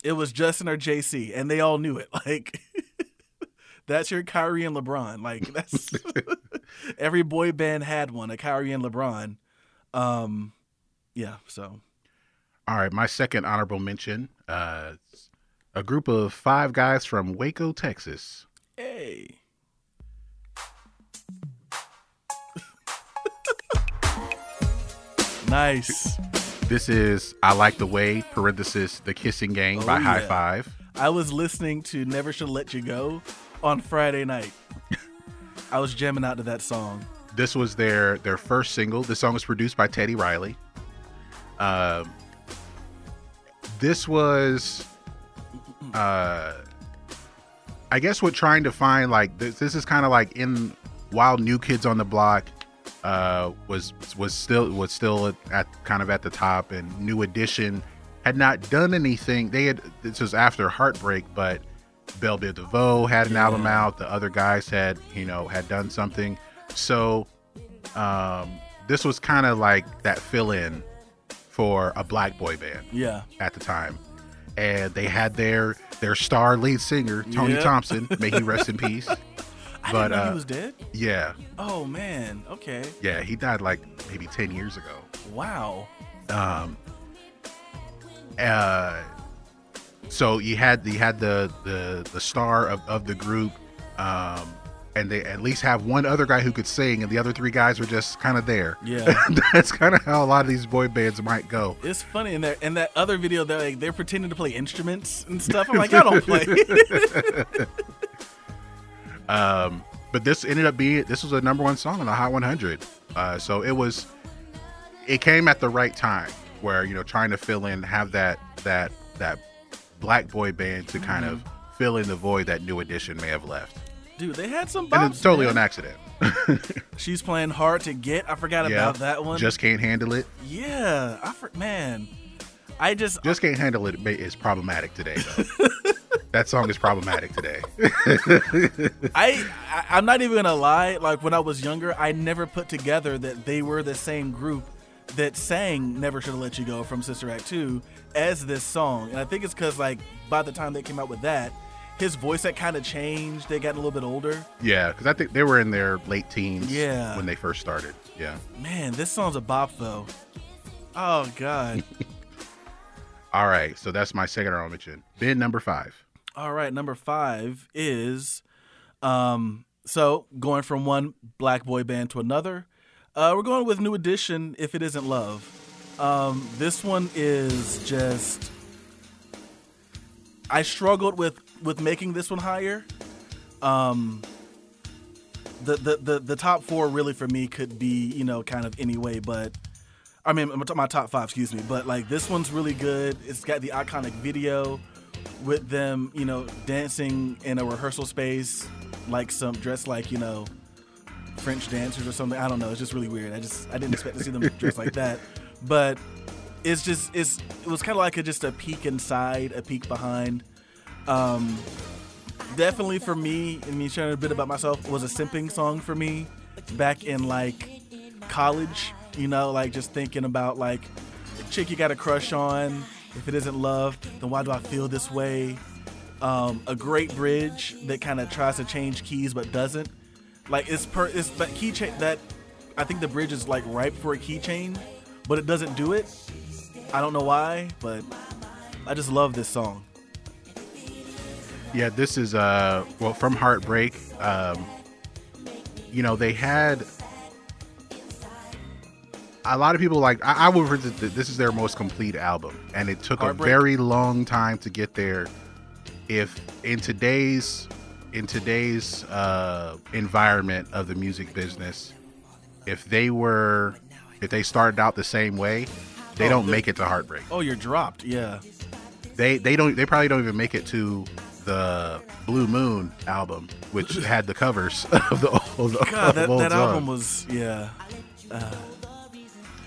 It was Justin or JC, and they all knew it. Like, that's your Kyrie and LeBron. Like, that's every boy band had one, a Kyrie and LeBron. Um, yeah. So All right, my second honorable mention. Uh, a group of five guys from Waco, Texas. hey, nice. This is I Like the Way, parenthesis, The Kissing Game by Oh, High. Five. I was listening to Never Should Let You Go on Friday night. I was jamming out to that song. This was their their first single. The song was produced by Teddy Riley. Um, this was, uh, I guess, what trying to find like this. This is kind of like in while New Kids on the Block uh, was was still was still at, at kind of at the top, and New Edition had not done anything. They had this was after Heartbreak, but Bell Biv DeVoe had an album out. The other guys had you know had done something. So um, this was kind of like that fill in for a black boy band Yeah. at the time. and they had their their star lead singer Tony Yeah. Thompson, may he rest in peace. I But, didn't know uh, he was dead. Yeah, Oh man. Okay. yeah, he died like maybe ten years ago. Wow. Um, uh, so you had you had the the the star of, of the group, um, and they at least have one other guy who could sing, and the other three guys were just kind of there. Yeah. That's kind of how a lot of these boy bands might go. It's funny in there in that other video they're like they're pretending to play instruments and stuff. I'm like, I don't play. Um, but this ended up being this was a number one song on the Hot 100. Uh, so it was it came at the right time where you know trying to fill in have that that that black boy band to kind of fill in the void that New Edition may have left, Dude, they had some and bops. it's totally man. on accident. She's playing hard to get. I forgot about that one. Just can't handle it. yeah, I for, man. I just Just can't handle it. it is problematic today though. that song is problematic today. I, I I'm not even gonna lie. Like when I was younger, I never put together that they were the same group that sang "Never Should Have Let You Go" from Sister Act Two as this song, and I think it's because like by the time they came out with that, his voice had kind of changed. They got a little bit older. yeah, because I think they were in their late teens. Yeah. when they first started. Yeah. Man, this song's a bop though. Oh God. All right, so that's my second honorable mention. Number five. All right, number five is, um, so going from one black boy band to another, uh, we're going with New Edition. If it isn't love, um, this one is just. I struggled with with making this one higher. Um, the the the, the top four really for me could be you know kind of anyway, but I mean my my top five, excuse me. But like this one's really good. It's got the iconic video with them, you know, dancing in a rehearsal space, like some dressed like you know French dancers or something. I don't know. It's just really weird. I just I didn't expect to see them dressed like that, but it's just it's it was kind of like a, just a peek inside, a peek behind. Um, definitely for me, and me sharing a bit about myself was a simping song for me back in like college. You know, like just thinking about like chick you got a crush on. If it isn't love, then why do I feel this way? Um, a great bridge that kind of tries to change keys but doesn't. Like it's per it's that key change that I think the bridge is like ripe for a key change, but it doesn't do it. I don't know why, but I just love this song. Yeah, this is uh well from Heartbreak. Um, you know they had a lot of people like I, I would refer to this is their most complete album, and it took Heartbreak? a very long time to get there. If in today's in today's uh, environment of the music business, if they were if they started out the same way, they Oh, don't make it to Heartbreak. Oh, you're dropped. Yeah. they they don't they probably don't even make it to the Blue Moon album, which had the covers of the old, God, that, old that album was yeah.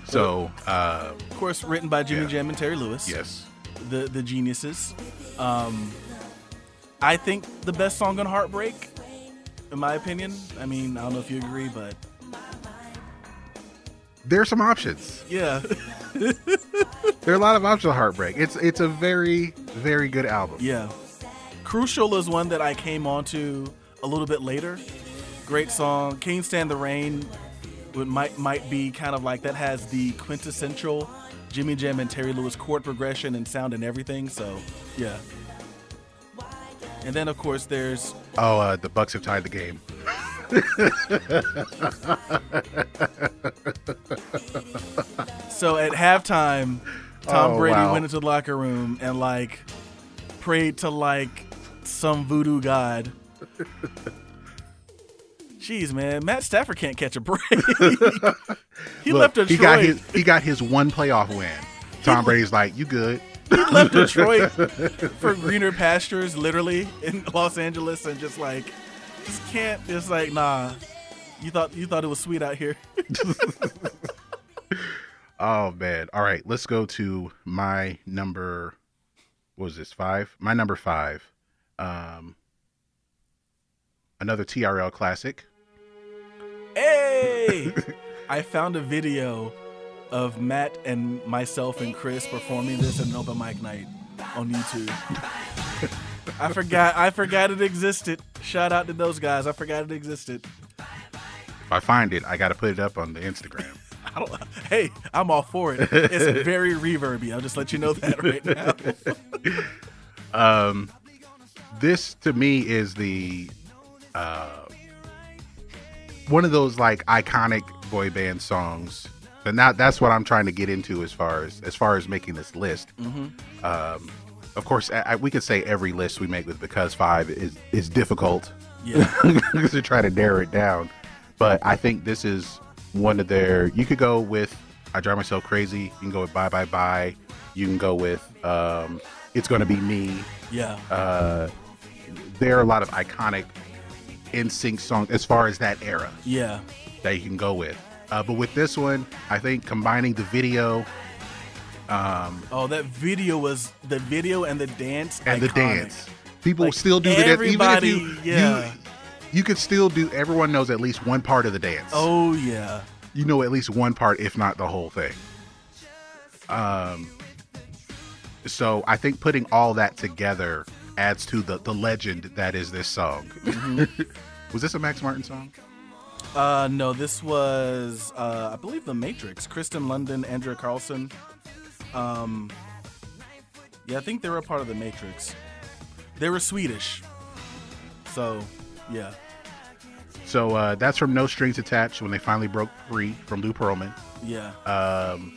So uh, Of course, written by Jimmy Yeah. Jam and Terry Lewis. yes, The the geniuses. Um, I think the best song on Heartbreak, in my opinion. I mean, I don't know if you agree, but there are some options. yeah. There are a lot of options on Heartbreak. It's it's a very very good album. Yeah. Crucial is one that I came onto a little bit later. Great song. Can't Stand the Rain would, might might be kind of like that has the quintessential Jimmy Jam and Terry Lewis chord progression and sound and everything. So yeah. And then of course there's Oh, uh, the Bucks have tied the game. so at halftime, Tom Oh, Brady wow. went into the locker room and like prayed to like some voodoo god. Jeez, man, Matt Stafford can't catch a break. he Look, left Detroit. he got his he got his one playoff win. Tom Brady's like, you good? he left Detroit for greener pastures, literally in Los Angeles, and just like just can't. Just like nah. You thought you thought it was sweet out here. Oh man. All right, let's go to my number what was this? 5? My number 5. Um another TRL classic. Hey! I found a video of Matt and myself and Chris performing this at an open mic night. on YouTube. I forgot. I forgot it existed. Shout out to those guys. I forgot it existed. If I find it, I got to put it up on the Instagram. Hey, I'm all for it. It's very reverby. I'll just let you know that right now. Um, this to me is the uh, one of those like iconic boy band songs. And now that's what I'm trying to get into as far as as far as making this list. Um, of course, I, I- we could say every list we make with because five is is difficult Yeah. to try to narrow it down. But I think this is one of their. You could go with "I Drive Myself Crazy." You can go with "Bye Bye Bye." You can go with um, "It's Gonna Be Me." Yeah. Uh, there are a lot of iconic NSYNC songs as far as that era yeah. that you can go with. Uh, but with this one, I think combining the video Um, Oh, that video was the video and the dance and the dance, people Like, still do the dance. Even if you, yeah. you, you could still do. Everyone knows at least one part of the dance. Oh yeah. you know at least one part, if not the whole thing. Um, so I think putting all that together adds to the the legend that is this song. Was this a Max Martin song? Uh, no, this was uh, I believe The Matrix. Kristian Lundin, Andreas Carlsson. Um, yeah, I think they were a part of The Matrix. They were Swedish, so yeah. So uh, that's from No Strings Attached when they finally broke free from Lou Pearlman. Yeah. Um,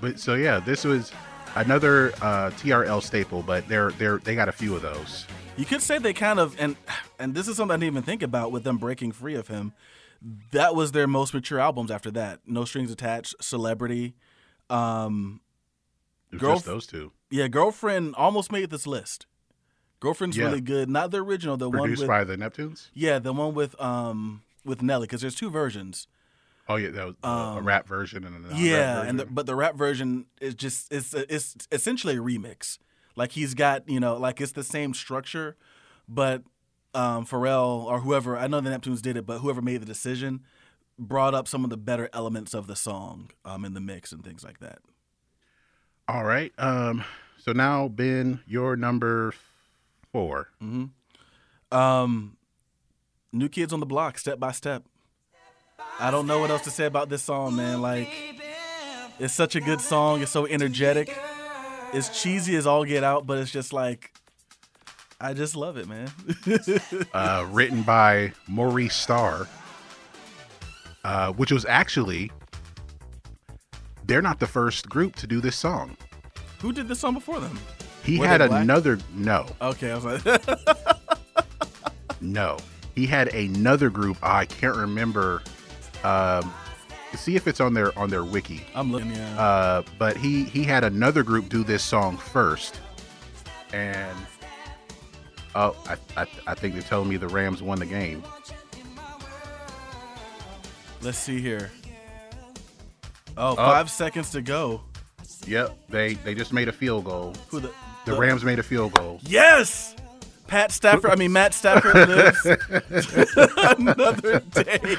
but so yeah, this was another uh, TRL staple, but they're they're they got a few of those. You could say they kind of and and this is something I didn't even think about with them breaking free of him. That was their most mature albums after that. No Strings Attached, Celebrity. Um, Girl- just those two. yeah, Girlfriend almost made this list. Girlfriend's Yeah. really good. Not the original, the one Produced with by the Neptunes. yeah, the one with um with Nelly because there's two versions. Oh yeah, that was uh, a Um, rap version and a yeah, and the, but the rap version is just it's it's essentially a remix. Like he's got you know like it's the same structure, but um, Pharrell or whoever I know the Neptunes did it, but whoever made the decision brought up some of the better elements of the song um, in the mix and things like that. All right. Um. So now, Ben, your number four. Um, New Kids on the Block, Step by Step. I don't know what else to say about this song, man. Like, it's such a good song. It's so energetic. It's cheesy as all get out, but it's just like, I just love it, man. uh, written by Maurice Starr, uh, which was actually they're not the first group to do this song. Who did this song before them? He Were had another no, Okay, I was like, no. He had another group. I can't remember. Um, see if it's on their on their wiki. I'm looking. Yeah. Uh, but he he had another group do this song first, and oh, I I, I think they're telling me the Rams won the game. Let's see here. Oh, five seconds to go. Yep, they they just made a field goal. Who the? The Rams made a field goal. Yes. Pat Stafford. I mean Matt Stafford lives another day.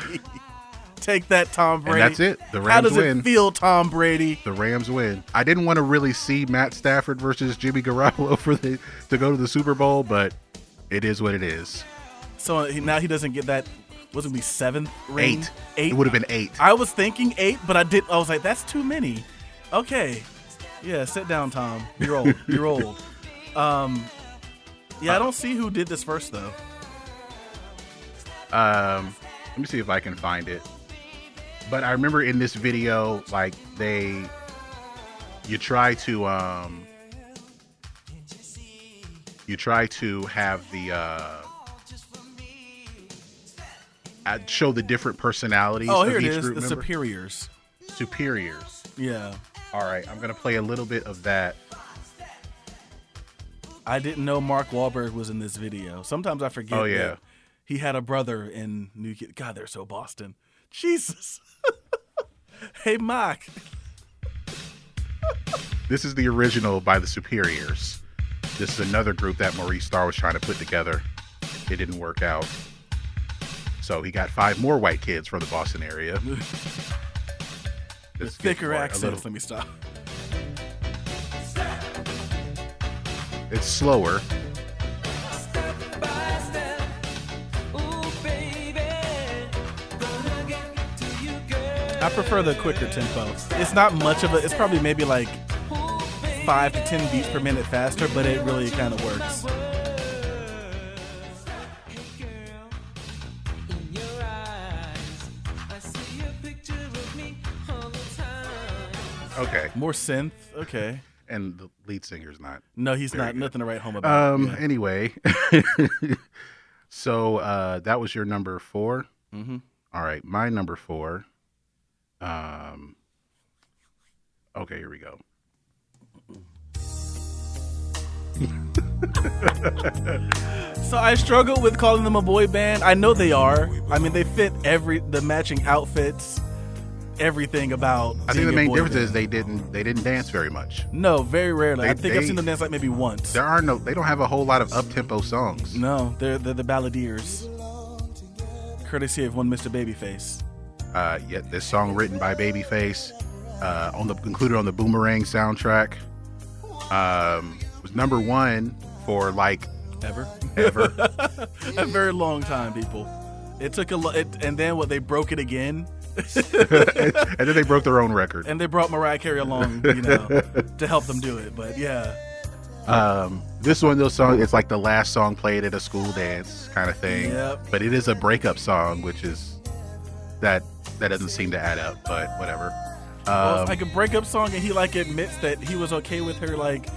Take that, Tom Brady. that's it. The Rams How does win. it feel, Tom Brady? The Rams win. I didn't want to really see Matt Stafford versus Jimmy Garoppolo for the to go to the Super Bowl, but it is what it is. So now he doesn't get that. Was it be seventh ring? Eight. Eight. It would have been eight. I was thinking eight, but I did. I was like, that's too many. Okay. Yeah, sit down, Tom. You're old. You're old. Um. Yeah, I don't see who did this first though. Um, let me see if I can find it. But I remember in this video, like they, you try to um, you try to have the uh, uh, show the different personalities Oh, here it is. The member. superiors. superiors. Yeah. All right, I'm gonna play a little bit of that. I didn't know Mark Wahlberg was in this video. Sometimes I forget. Oh, yeah. he had a brother in New. God, they're so Boston. Jesus. hey, Mark. This is the original by the Superiors. This is another group that Maurice Starr was trying to put together. It didn't work out. So he got five more white kids from the Boston area. Gets Thicker accents. little- Let me stop. It's slower. I prefer the quicker tempo. It's not much of a. It's probably maybe like five to ten beats per minute faster, but it really kind of works. In your eyes, I see a picture of me all the time. Okay. More synth. Okay. And the lead singer's not. No, he's not. Nothing to write home about. Um. Yeah. Anyway, so uh, that was your number 4 Mm-hmm. All right, my number four. Um. Okay, here we go. So I struggle with calling them a boy band. I know they are. I mean, they fit every the matching outfits, everything about. I think the main difference band. is they didn't they didn't dance very much. no, very rarely. I They- think I've seen them dance like maybe once. There are no they don't have a whole lot of up tempo songs. No, they're they're the balladeers, courtesy of one Mr. Babyface. Uh, yet this song written by Babyface, uh, on the included on the Boomerang soundtrack, um, was number one for like Ever, ever. a very long time, people. It took a lot, and then what? They broke it again, and then they broke their own record. and they brought Mariah Carey along, you know, to help them do it. But yeah, Um, this one those songs, it's like the last song played at a school dance kind of thing. Yep. But it is a breakup song, which is that that doesn't seem to add up. But whatever. Well, Um, it's like a breakup song, and he like admits that he was okay with her, like,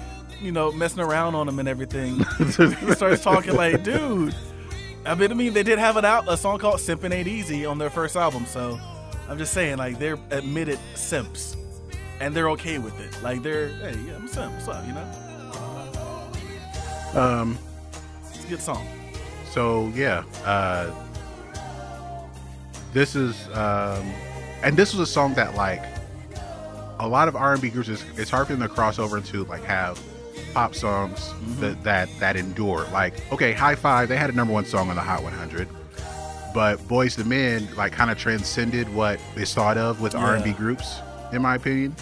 you know, messing around on him and everything. he starts talking like, dude. I mean, I mean, they did have it out a song called "Simpin' Ain't Easy" on their first album, so I'm just saying, like, they're admitted simps, and they're okay with it. Like, they're, hey, yeah, I'm a simp. What's up, you know? um, It's a good song. so yeah, uh, this is um, and this was a song that like a lot of R&B groups is it's hard for them to cross over into like have pop songs that that that endure. Like okay, Hi-Five they had a number one song on the Hot 100, but Boyz II Men like kind of transcended what is thought of with R&B groups, in my opinion.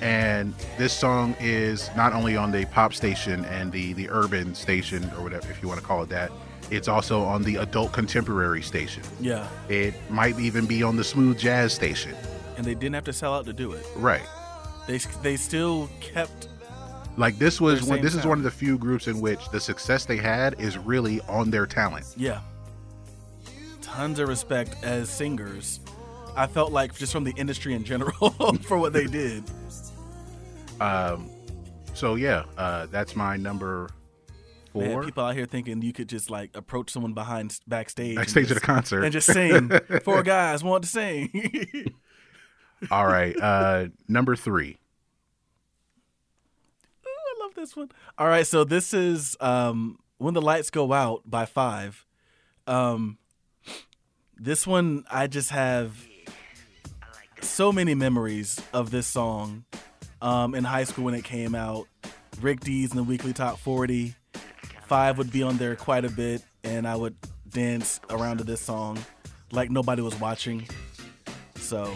And this song is not only on the pop station and the the urban station or whatever if you want to call it that. It's also on the adult contemporary station. Yeah, It might even be on the smooth jazz station. and they didn't have to sell out to do it. Right. They they still kept Like this was one. This is one of the few groups in which the success they had is really on their talent. Yeah. Tons of respect as singers. I felt like just from the industry in general for what they did. Um, so yeah, uh, that's my number Man, people out here thinking you could just like approach someone behind backstage, Backstage at a concert. and just sing. Four guys want to sing. All right, uh, number three. Ooh, I love this one. All right, so this is um, when the lights go out by five. Um, this one I just have so many memories of this song um, in high school when it came out. Rick Dees in the weekly top forty. Five would be on there quite a bit, and I would dance around to this song like nobody was watching. So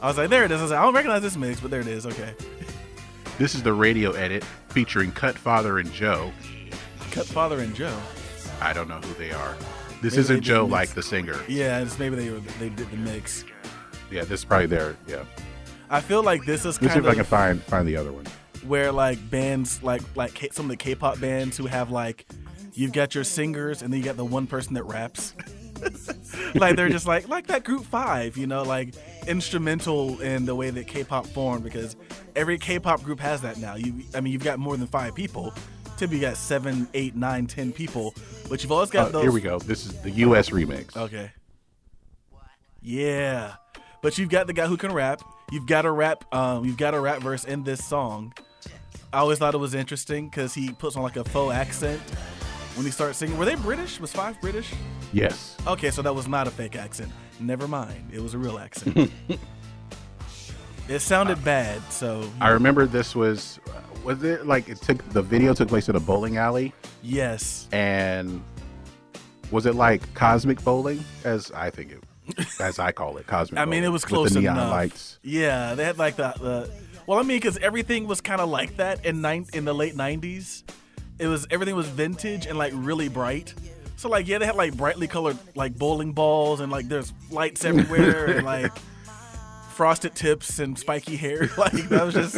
I was like, there it is. I was like, I don't recognize this mix, but there it is. Okay. This is the radio edit featuring Cutfather and Joe. Cutfather and Joe. I don't know who they are. This Maybe isn't Joe did like the singer. Yeah, it's maybe they were, they did the mix. Yeah, this is probably their. Yeah. I feel like this is Let's see if I can find find the other one. Where like bands like like K- some of the K-pop bands who have like you've got your singers and then you got the one person that raps. like they're just like like that group five, you know, like instrumental in the way that K-pop formed because every K-pop group has that now. You, I mean, you've got more than five people. Typically, you got seven, eight, nine, ten people, but you've always got Uh, those. here we go. This is the U.S. remix. Okay. Yeah, but you've got the guy who can rap. You've got a rap. Um, you've got a rap verse in this song. I always thought it was interesting because he puts on like a faux accent when he starts singing. Were they British? Was Five British? Yes. Okay, so that was not a fake accent. Never mind. It was a real accent. it sounded bad, so I remember this was was it like it took the video took place in a bowling alley yes. and was it like cosmic bowling as I think it as I call it cosmic I mean, it bowling, was with close the neon enough. lights Yeah, they had like the, the Well, I mean, because everything was kind of like that in nine in the late '90s. It was everything was vintage and like really bright. So like, yeah, they had like brightly colored like bowling balls and like there's lights everywhere and like frosted tips and spiky hair. Like that was just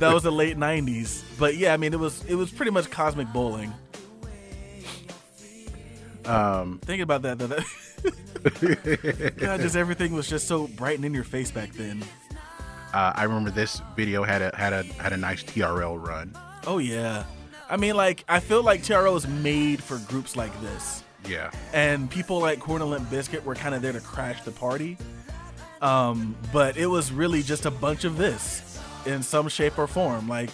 that was the late '90s. But yeah, I mean, it was it was pretty much cosmic bowling. Um, Thinking about that, though, that God, just everything was just so bright and in your face back then. Uh, I remember this video had a had a had a nice TRL run. Oh yeah, I mean, like I feel like TRL is made for groups like this, Yeah. and people like Korn and Limp Bizkit were kind of there to crash the party. Um, but it was really just a bunch of this in some shape or form. Like,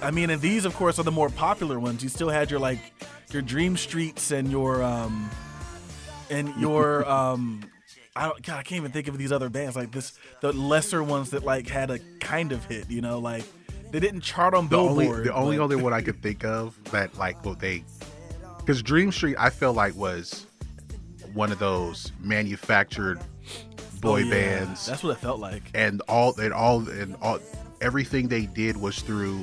I mean, and these, of course, are the more popular ones. You still had your like your Dream Streets and your um and your um. I don't, God, I can't even think of these other bands like this. The lesser ones that like had a kind of hit, you know, like they didn't chart on The only Billboard. the only other one I could think of that like what they because Dream Street I feel like was one of those manufactured boy Oh, yeah. bands That's what it felt like. and all and all and all everything they did was through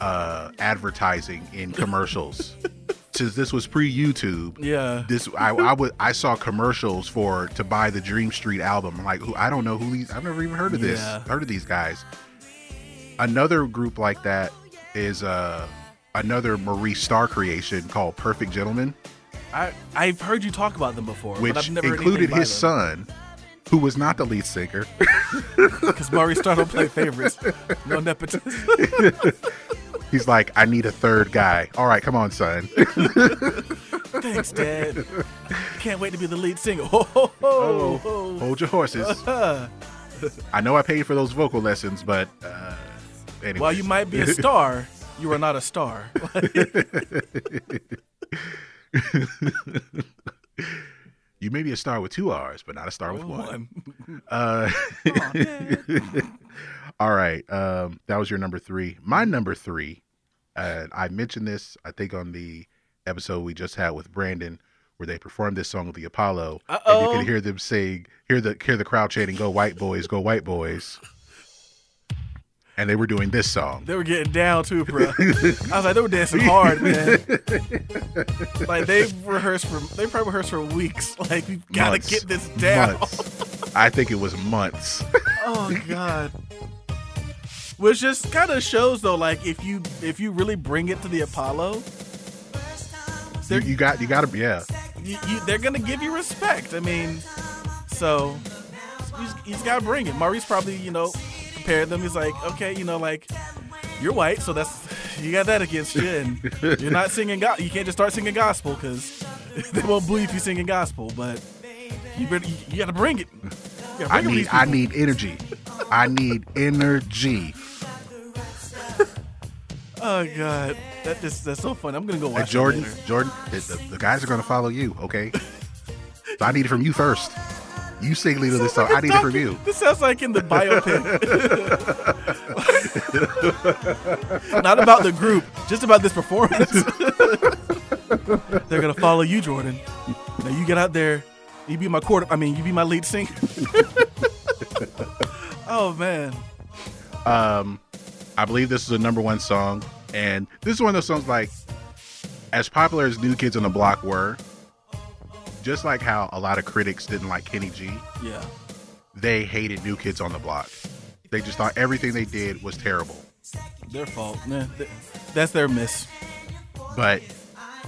uh advertising in commercials since this was pre YouTube Yeah. this I, I would I saw commercials for to buy the Dream Street album. I'm like, who I don't know who these. I've never even heard of this. Yeah. Heard of these guys. Another group like that is uh another Maurice Starr creation called Perfect Gentlemen, I I've heard you talk about them before, but which I've never included his son, who was not the lead singer. because Murray started to play favorites. No nepotism. He's like, I need a third guy. All right, come on, son. Thanks, Dad. Can't wait to be the lead singer. Ho, ho. Hold your horses. I know I paid for those vocal lessons, but uh, anyways. While you might be a star, you are not a star. you may be a star with two R's, but not a star with one. One. Uh. All right, um, that was your number three. My number three, uh, I mentioned this, I think, on the episode we just had with Brandon, where they performed this song with the Apollo, and you Uh-oh. could hear them sing, hear the hear the crowd chanting, "Go white boys, go white boys," and they were doing this song. They were getting down too, bro. I was like, they were dancing hard, man. like they rehearsed for, they probably rehearsed for weeks. Like we gotta Months. get this down. I think it was months. Oh god. Which just kind of shows though, like if you if you really bring it to the Apollo, you, they're you got you got to yeah. you, you, they're gonna give you respect. I mean, so just, you just gotta bring it. Maurice probably you know prepared them. He's like, okay, you know, like you're white, so that's you got that against you, and you're not singing God. You can't just start singing gospel because they won't believe you singing gospel. But you better you, you gotta bring it. Gotta I bring it to need I need energy. I need energy. Oh god, that just that's so fun. I'm gonna go Hey, Jordan. Jordan, the, the, guys are gonna follow you, okay? So I need it from you first. You sing lead of this song. I need it from you. This sounds like in the biopic. Not about the group, just about this performance. They're gonna follow you, Jordan. Now you get out there. You be my quarter. I mean, you be my lead singer. oh man. Um, I believe this is a number one song, and this is one of those songs like, as popular as New Kids on the Block were, just like how a lot of critics didn't like Kenny G, Yeah. they hated New Kids on the Block. They just thought everything they did was terrible. Their fault. Man, th- that's their miss. But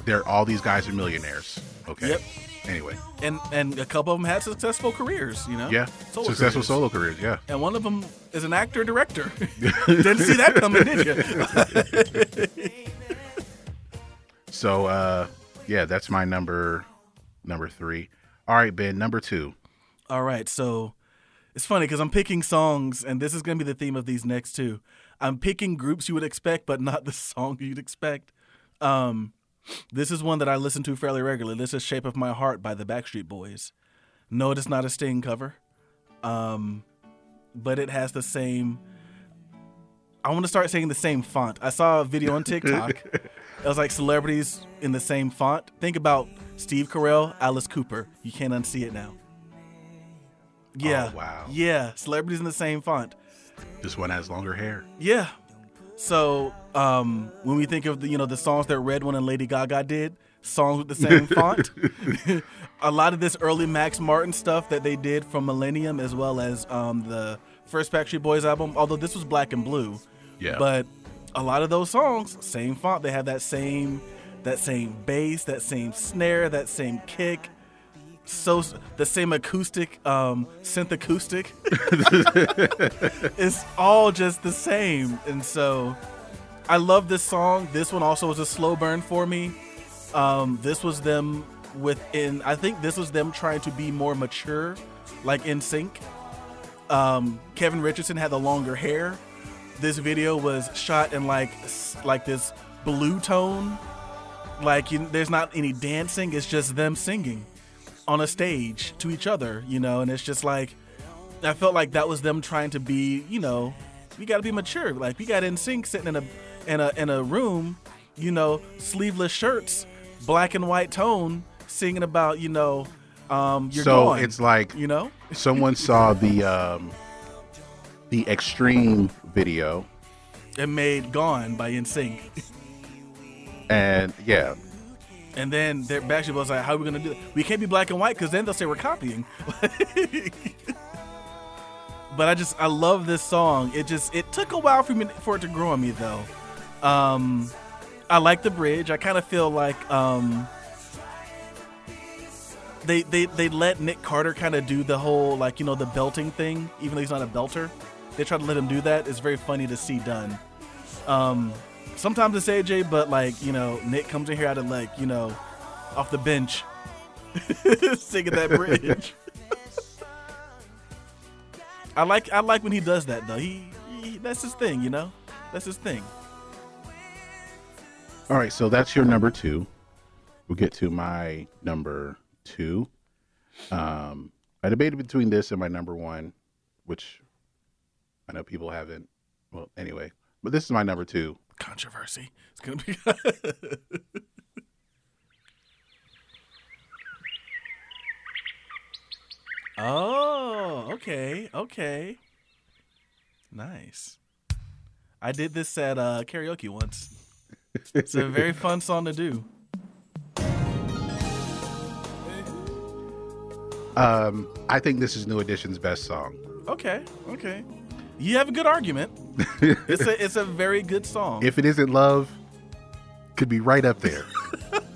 they're all these guys are millionaires. Okay. Yep. Anyway, And and a couple of them had successful careers. You know. yeah, Solo successful careers. solo careers. Yeah. And one of them is an actor director. Didn't see that coming, did you? So uh yeah, that's my number number three. All right, Ben, number two. All right, so it's funny because I'm picking songs, and this is going to be the theme of these next two. I'm picking groups you would expect, but not the song you'd expect. Um, this is one that I listen to fairly regularly. This is "Shape of My Heart" by the Backstreet Boys. No, it is not a Sting cover, um, but it has the same. I want to start saying the same font. I saw a video on TikTok. it was like celebrities in the same font. Think about Steve Carell, Alice Cooper. You can't unsee it now. Yeah. Oh, wow. Yeah. Celebrities in the same font. This one has longer hair. Yeah. So um, when we think of the you know the songs that RedOne and Lady Gaga did, songs with the same font, a lot of this early Max Martin stuff that they did from Millennium, as well as um, the first Backstreet Boys album. Although this was black and blue, Yeah. but a lot of those songs, same font. They have that same that same bass, that same snare, that same kick. So the same acoustic, um, synth acoustic. it's all just the same, and so I love this song. This one also was a slow burn for me. Um, this was them within. I think this was them trying to be more mature, like NSYNC. Um, Kevin Richardson had the longer hair. This video was shot in like like this blue tone. Like you, there's not any dancing. It's just them singing on a stage to each other, you know. And it's just like I felt like that was them trying to be, you know, we got to be mature. Like we got NSYNC sitting in a in a in a room, you know, sleeveless shirts, black and white tone, singing about, you know, um, you're so gone, it's like you know, someone saw the um, the extreme video, and made "Gone" by NSYNC. and yeah, And then their Backstreet Boys like, how are we gonna do it? We can't be black and white because then they'll say we're copying. but I just I love this song. It just it took a while for me for it to grow on me though. Um, I like the bridge. I kind of feel like um, they they they let Nick Carter kind of do the whole like you know the belting thing, even though he's not a belter. They try to let him do that. It's very funny to see done. Um, sometimes it's AJ, but like you know, Nick comes in here out of like you know, off the bench, singing that bridge. I like I like when he does that though. He, he that's his thing, you know. That's his thing. All right, so that's your number two. We'll get to my number two. Um, I debated between this and my number one, which I know people haven't. Well, anyway, but this is my number two. Controversy. It's gonna be. oh, okay, okay. Nice. I did this at uh, karaoke once. It's a very fun song to do. Um, I think this is New Edition's best song. Okay, okay. You have a good argument. it's a it's a very good song. If it isn't love, could be right up there.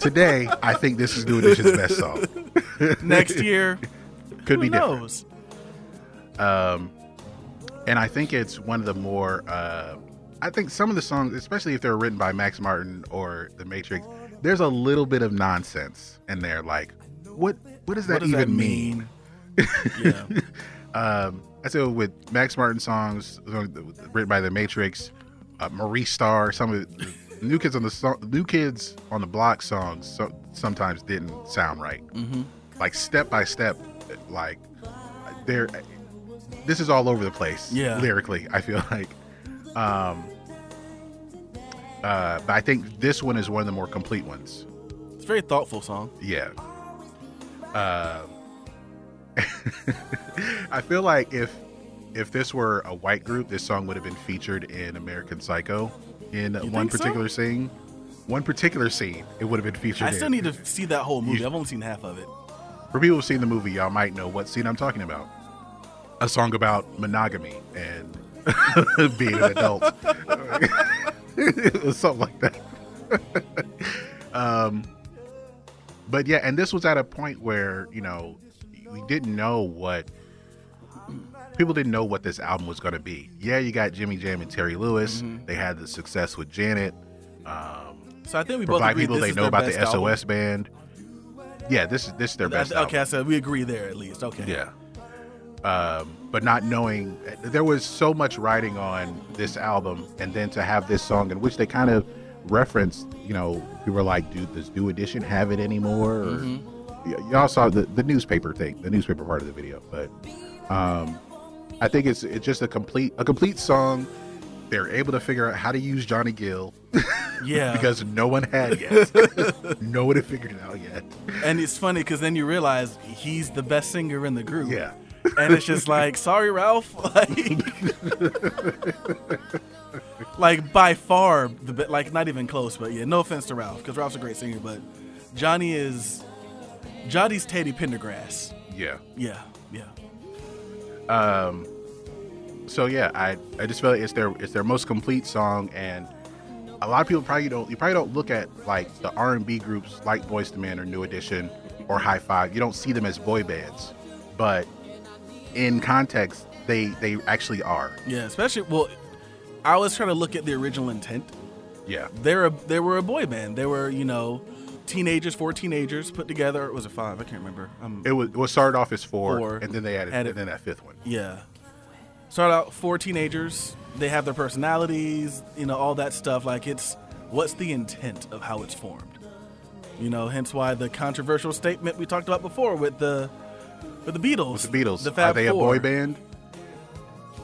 Today, I think this is New Edition's best song. Next year, Could who be different. knows? Um, and I think it's one of the more. Uh, I think some of the songs, especially if they're written by Max Martin or The Matrix, there's a little bit of nonsense in there. Like, what what does that What does even that mean? mean? yeah. Um, I say with Max Martin songs written by The Matrix, uh, Maurice Starr, some of the new kids on the song, new kids on the block songs so, sometimes didn't sound right. Mm-hmm. Like step by step, like they're this is all over the place. Yeah. lyrically, I feel like. Um, uh, but I think this one is one of the more complete ones. It's a very thoughtful song. Yeah. Uh, I feel like if if this were a white group, this song would have been featured in American Psycho in one think so? particular scene. One particular scene, it would have been featured. I still in. need to see that whole movie. You- I've only seen half of it. For people who've seen the movie, y'all might know what scene I'm talking about. A song about monogamy and being an adult. something like that. um, but yeah, and this was at a point where, you know, we didn't know what people didn't know what this album was going to be. Yeah, you got Jimmy Jam and Terry Lewis. Mm-hmm. They had the success with Janet. Um, So I think we both black agree people, this they is know about the album. SOS band. Yeah, this is this is their best. I- okay, I album. said we agree there at least. Okay. Yeah. Um, but not knowing there was so much writing on this album, and then to have this song in which they kind of referenced, you know, people were like, "Dude, does New Edition have it anymore?" Or Mm-hmm. Y'all saw the the newspaper thing, the newspaper part of the video. But um, I think it's it's just a complete a complete song. They're able to figure out how to use Johnny Gill Yeah. because no one had yet. no one had figured it out yet. and it's funny because then you realize he's the best singer in the group. Yeah. and it's just like, sorry, Ralph. Like, like by far the bit, like not even close. But yeah, no offense to Ralph, because Ralph's a great singer, but Johnny is Johnny's Teddy Pendergrass. Yeah. Yeah, yeah. Um. So yeah, I I just feel like it's their it's their most complete song, and a lot of people probably don't you probably don't look at like the R and B groups like Boyz II Men or New Edition or Hi-Five. You don't see them as boy bands, but in context, they they actually are. Yeah, especially well, I was trying to look at the original intent. Yeah. They're a they were a boy band. They were you know teenagers, four teenagers put together. Or was it five? I can't remember. Um, It was it was started off as four, Four. and then they added, Added- and then that fifth one. yeah, start out four teenagers. They have their personalities, you know, all that stuff. Like it's what's the intent of how it's formed. You know, hence why the controversial statement we talked about before with the with the Beatles. With the Beatles, the Fab are they a Four. boy band?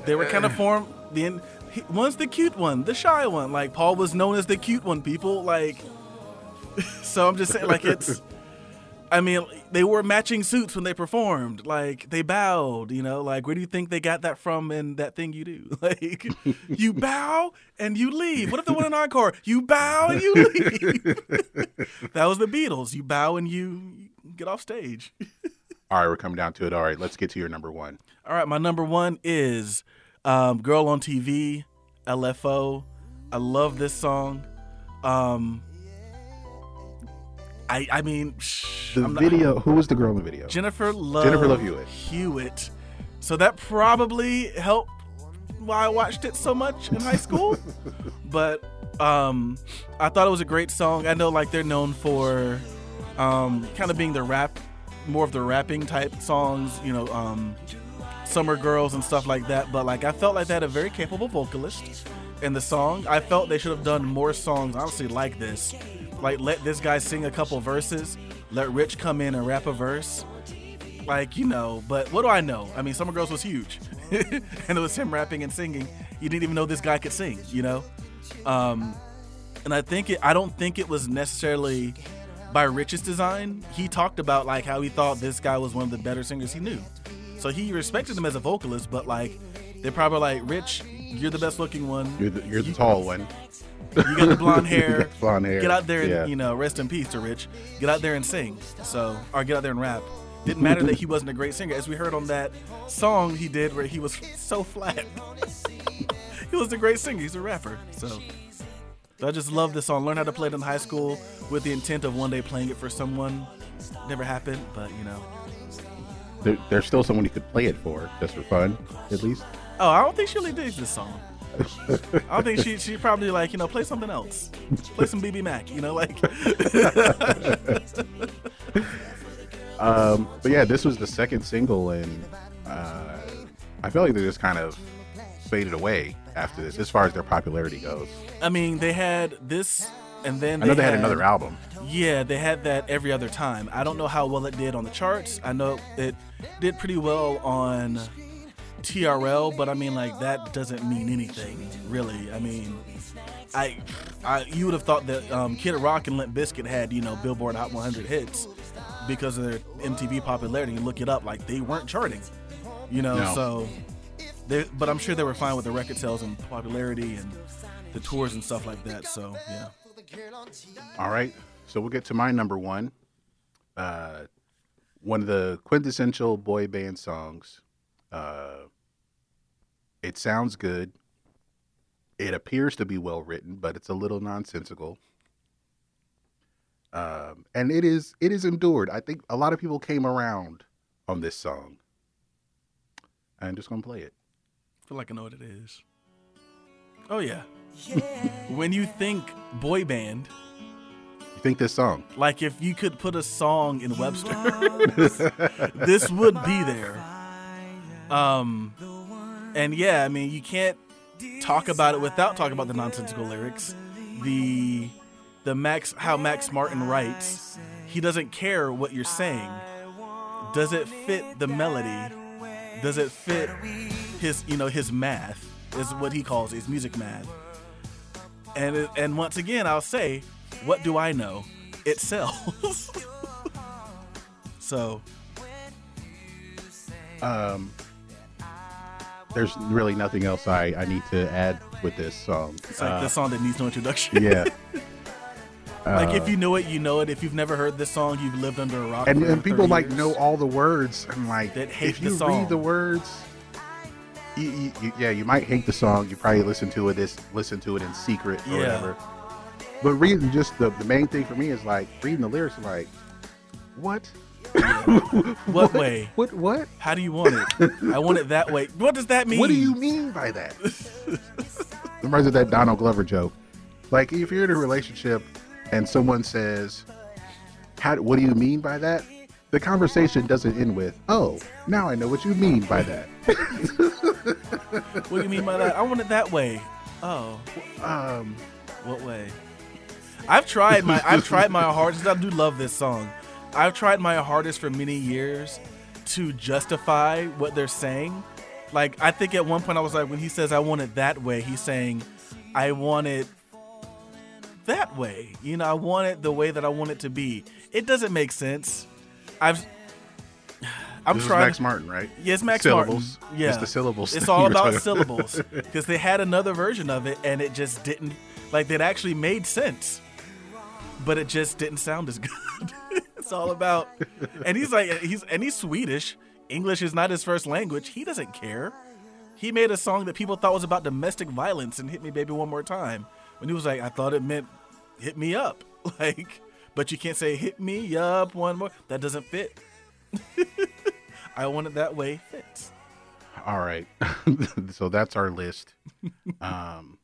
They were kind of formed. The in- he- one's the cute one, the shy one. Like Paul was known as the cute one. People like. so I'm just saying, like it's. I mean, they wore matching suits when they performed. Like they bowed. You know, like where do you think they got that from? In that thing you do, like you bow and you leave. What if they won an encore? You bow and you leave. that was the Beatles. You bow and you get off stage. All right, we're coming down to it. All right, let's get to your number one. All right, my number one is um, "Girl on TV," LFO. I love this song. Um, I I mean, shh, The I'm not- video. who was the girl in the video? Jennifer Love Jennifer Love Hewitt. Hewitt. So that probably helped why I watched it so much in high school. but um, I thought it was a great song. I know like they're known for um, kind of being the rap, more of the rapping type songs. You know, um, Summer Girls and stuff like that. But like I felt like they had a very capable vocalist in the song. I felt they should have done more songs, honestly, like this. Like let this guy sing a couple verses, let Rich come in and rap a verse. Like, you know, but what do I know? I mean, Summer Girls was huge. and it was him rapping and singing. You didn't even know this guy could sing, you know? Um, and I think it, I don't think it was necessarily by Rich's design. He talked about like how he thought this guy was one of the better singers he knew. So he respected him as a vocalist, but like they're probably like, Rich, you're the best looking one. You're the, you're the tall one. You got the blonde hair. Blonde hair. Get out there and Yeah. you know, rest in peace to Rich. Get out there and sing. So or get out there and rap. Didn't matter that he wasn't a great singer, as we heard on that song he did where he was so flat. he was a great singer. He's a rapper. So, I just love this song. Learned how to play it in high school with the intent of one day playing it for someone. Never happened, but you know. There, there's still someone you could play it for, just for fun, at least. Oh, I don't think she really digs this song. I think she she probably like you know play something else, play some BBMak, you know like Um, but yeah, this was the second single, and uh, I feel like they just kind of faded away after this, as far as their popularity goes. I mean they had this and then I know they had another album. Yeah, they had that every other time. I don't know how well it did on the charts. I know it did pretty well on TRL, but I mean, like that doesn't mean anything, really. I mean, I, I you would have thought that um, Kid Rock and Limp Bizkit had you know Billboard Hot 100 hits because of their MTV popularity. You look it up, like they weren't charting, you know. No. So, they, but I'm sure they were fine with the record sales and popularity and the tours and stuff like that. So yeah. All right, so we'll get to my number one. Uh, one of the quintessential boy band songs. Uh, it sounds good. It appears to be well written, but it's a little nonsensical. Um, and it is it is endured. I think a lot of people came around on this song. I'm just gonna play it. feel like I know what it is. Oh yeah. when you think boy band, You think this song? like if you could put a song in Webster, this would be there. Um, and yeah, I mean you can't talk about it without talking about the nonsensical lyrics. The the Max how Max Martin writes, he doesn't care what you're saying. Does it fit the melody? Does it fit his you know his math is what he calls his music math. And it, and once again I'll say, what do I know? It sells. so Um, there's really nothing else I, I need to add with this song. It's like Uh, the song that needs no introduction. yeah. like Uh, if you know it, you know it. If you've never heard this song, you've lived under a rock. and, and people 30 like years. know all the words. I'm like, That hate if the you song. read the words, you, you, you- yeah, you might hate the song. You probably listen to it this listen to it in secret or Yeah. whatever. But reading just the, the main thing for me is like reading the lyrics. Like, what? What way? What? What? How do you want it? I want it that way. What does that mean? What do you mean by that? Reminds me of that Donald Glover joke. Like, if you're in a relationship and someone says, "How? What do you mean by that?" The conversation doesn't end with, "Oh, now I know what you mean by that." What do you mean by that? I want it that way. Oh, Um, what way? I've tried my I've tried my hardest. I do love this song. I've tried my hardest for many years to justify what they're saying. Like I think at one point I was like, when he says I want it that way, he's saying I want it that way. You know, I want it the way that I want it to be. It doesn't make sense. I've I'm this is trying. Max Martin, right? Yes, Max syllables. Martin. Yeah, it's the syllables. It's all about syllables because they had another version of it and it just didn't like it actually made sense, but it just didn't sound as good. It's all about, and he's like he's and he's Swedish. English is not his first language. He doesn't care. He made a song that people thought was about domestic violence and hit me baby one more time. When he was like, I thought it meant hit me up, like, but you can't say hit me up one more. That doesn't fit. I want it that way fits. All right, so that's our list. Um,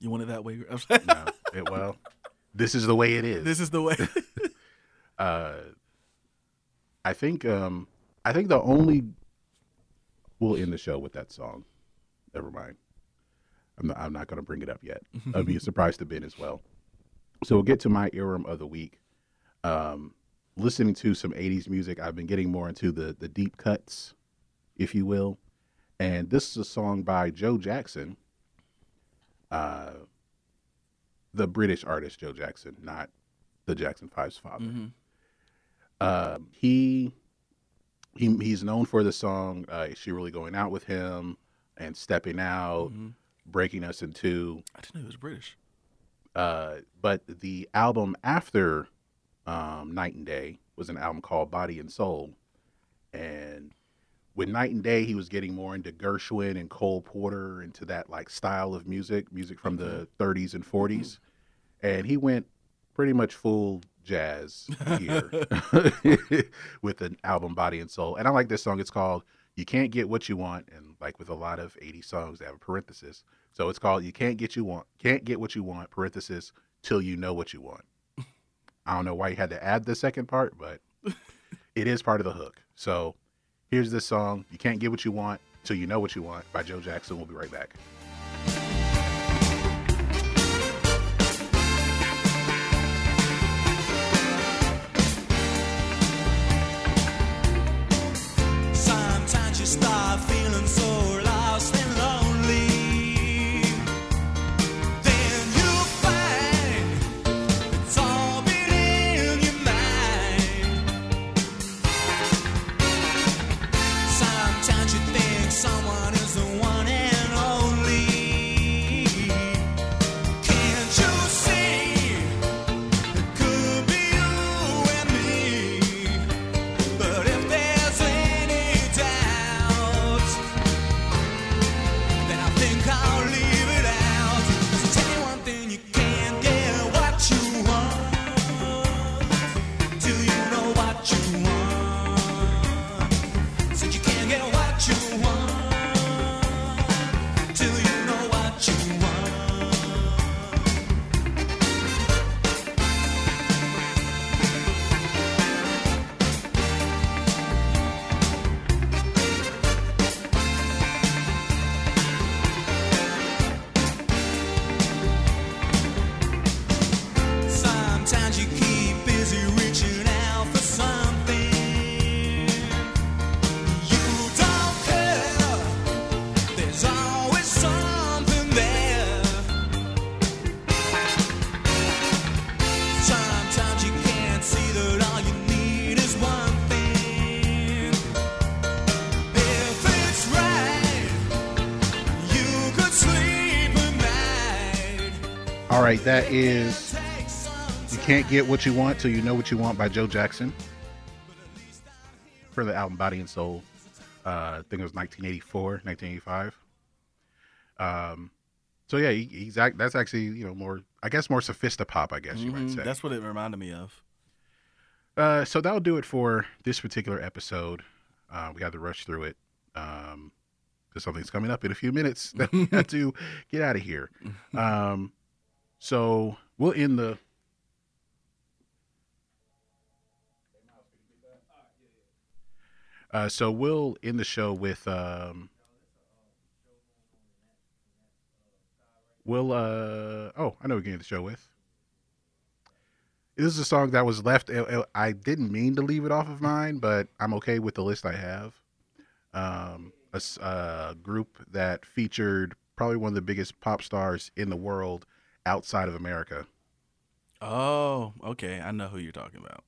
You want it that way? no, it, well, this is the way it is. this is the way. Uh, I think um, I think the only we'll end the show with that song. Never mind. I'm not, I'm not going to bring it up yet. I'll be a surprise to Ben as well. So we'll get to my earworm of the week. Um, listening to some 80s music, I've been getting more into the the deep cuts, if you will. And this is a song by Joe Jackson, uh, the British artist Joe Jackson, not the Jackson Five's father. Um, he he he's known for the song uh, "Is She Really Going Out with Him" and "Stepping Out," "Breaking Us in Two. I didn't know he was British. Uh, but the album after um, Night and Day was an album called Body and Soul, and with Night and Day, he was getting more into Gershwin and Cole Porter, into that like style of music, music from the 30s and 40s, and he went pretty much full jazz here with an album Body and Soul. And I like this song. It's called "You Can't Get What You Want," and like with a lot of 80s songs, they have a parenthesis. So it's called "You Can't Get You Want," can't get what you want parenthesis till you know what you want. I don't know why you had to add the second part, but it is part of the hook. So here's this song, You Can't Get What You Want Till You Know What You Want by Joe Jackson. We'll be right back. All right, that is You Can't Get What You Want Till You Know What You Want by Joe Jackson. For the album Body and Soul. Uh, I think it was 1984, 1985. Um, so yeah, he, he's act, that's actually you know more I guess more sophisti-pop I guess you might Mhm, say. That's what it reminded me of. Uh, so that'll do it for this particular episode. Uh, we had to rush through it. Um, because something's coming up in a few minutes that we have to get out of here. Um, so we'll end the. Uh, so we'll end the show with um, we'll uh oh I know we can end the show with this is a song that was left. uh, uh, I didn't mean to leave it off of mine, but I'm okay with the list I have. Um, a s- uh, group that featured probably one of the biggest pop stars in the world outside of America. Oh, okay. I know who you're talking about.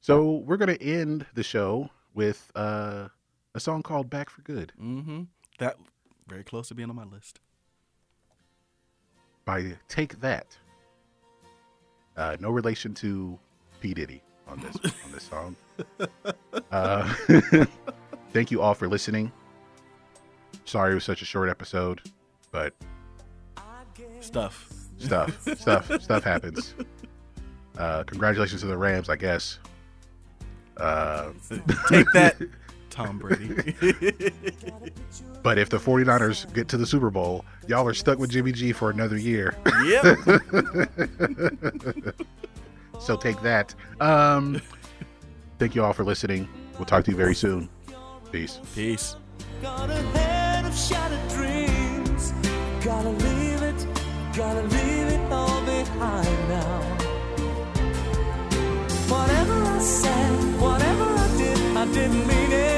So we're gonna end the show with uh, a song called "Back for Good" Mm-hmm. That very close to being on my list. by Take That. Uh, no relation to P Diddy on this on this song. Uh, thank you all for listening. Sorry it was such a short episode, but Stuff. Stuff, stuff, stuff happens. Uh, congratulations to the Rams, I guess. Uh, Take that, Tom Brady. but if the 49ers get to the Super Bowl, y'all are stuck with Jimmy G for another year. yep. So take that. Um, thank you all for listening. We'll talk to you very soon. Peace. Peace. Got a head of shattered dreams. Gotta leave it, gotta leave didn't mean it.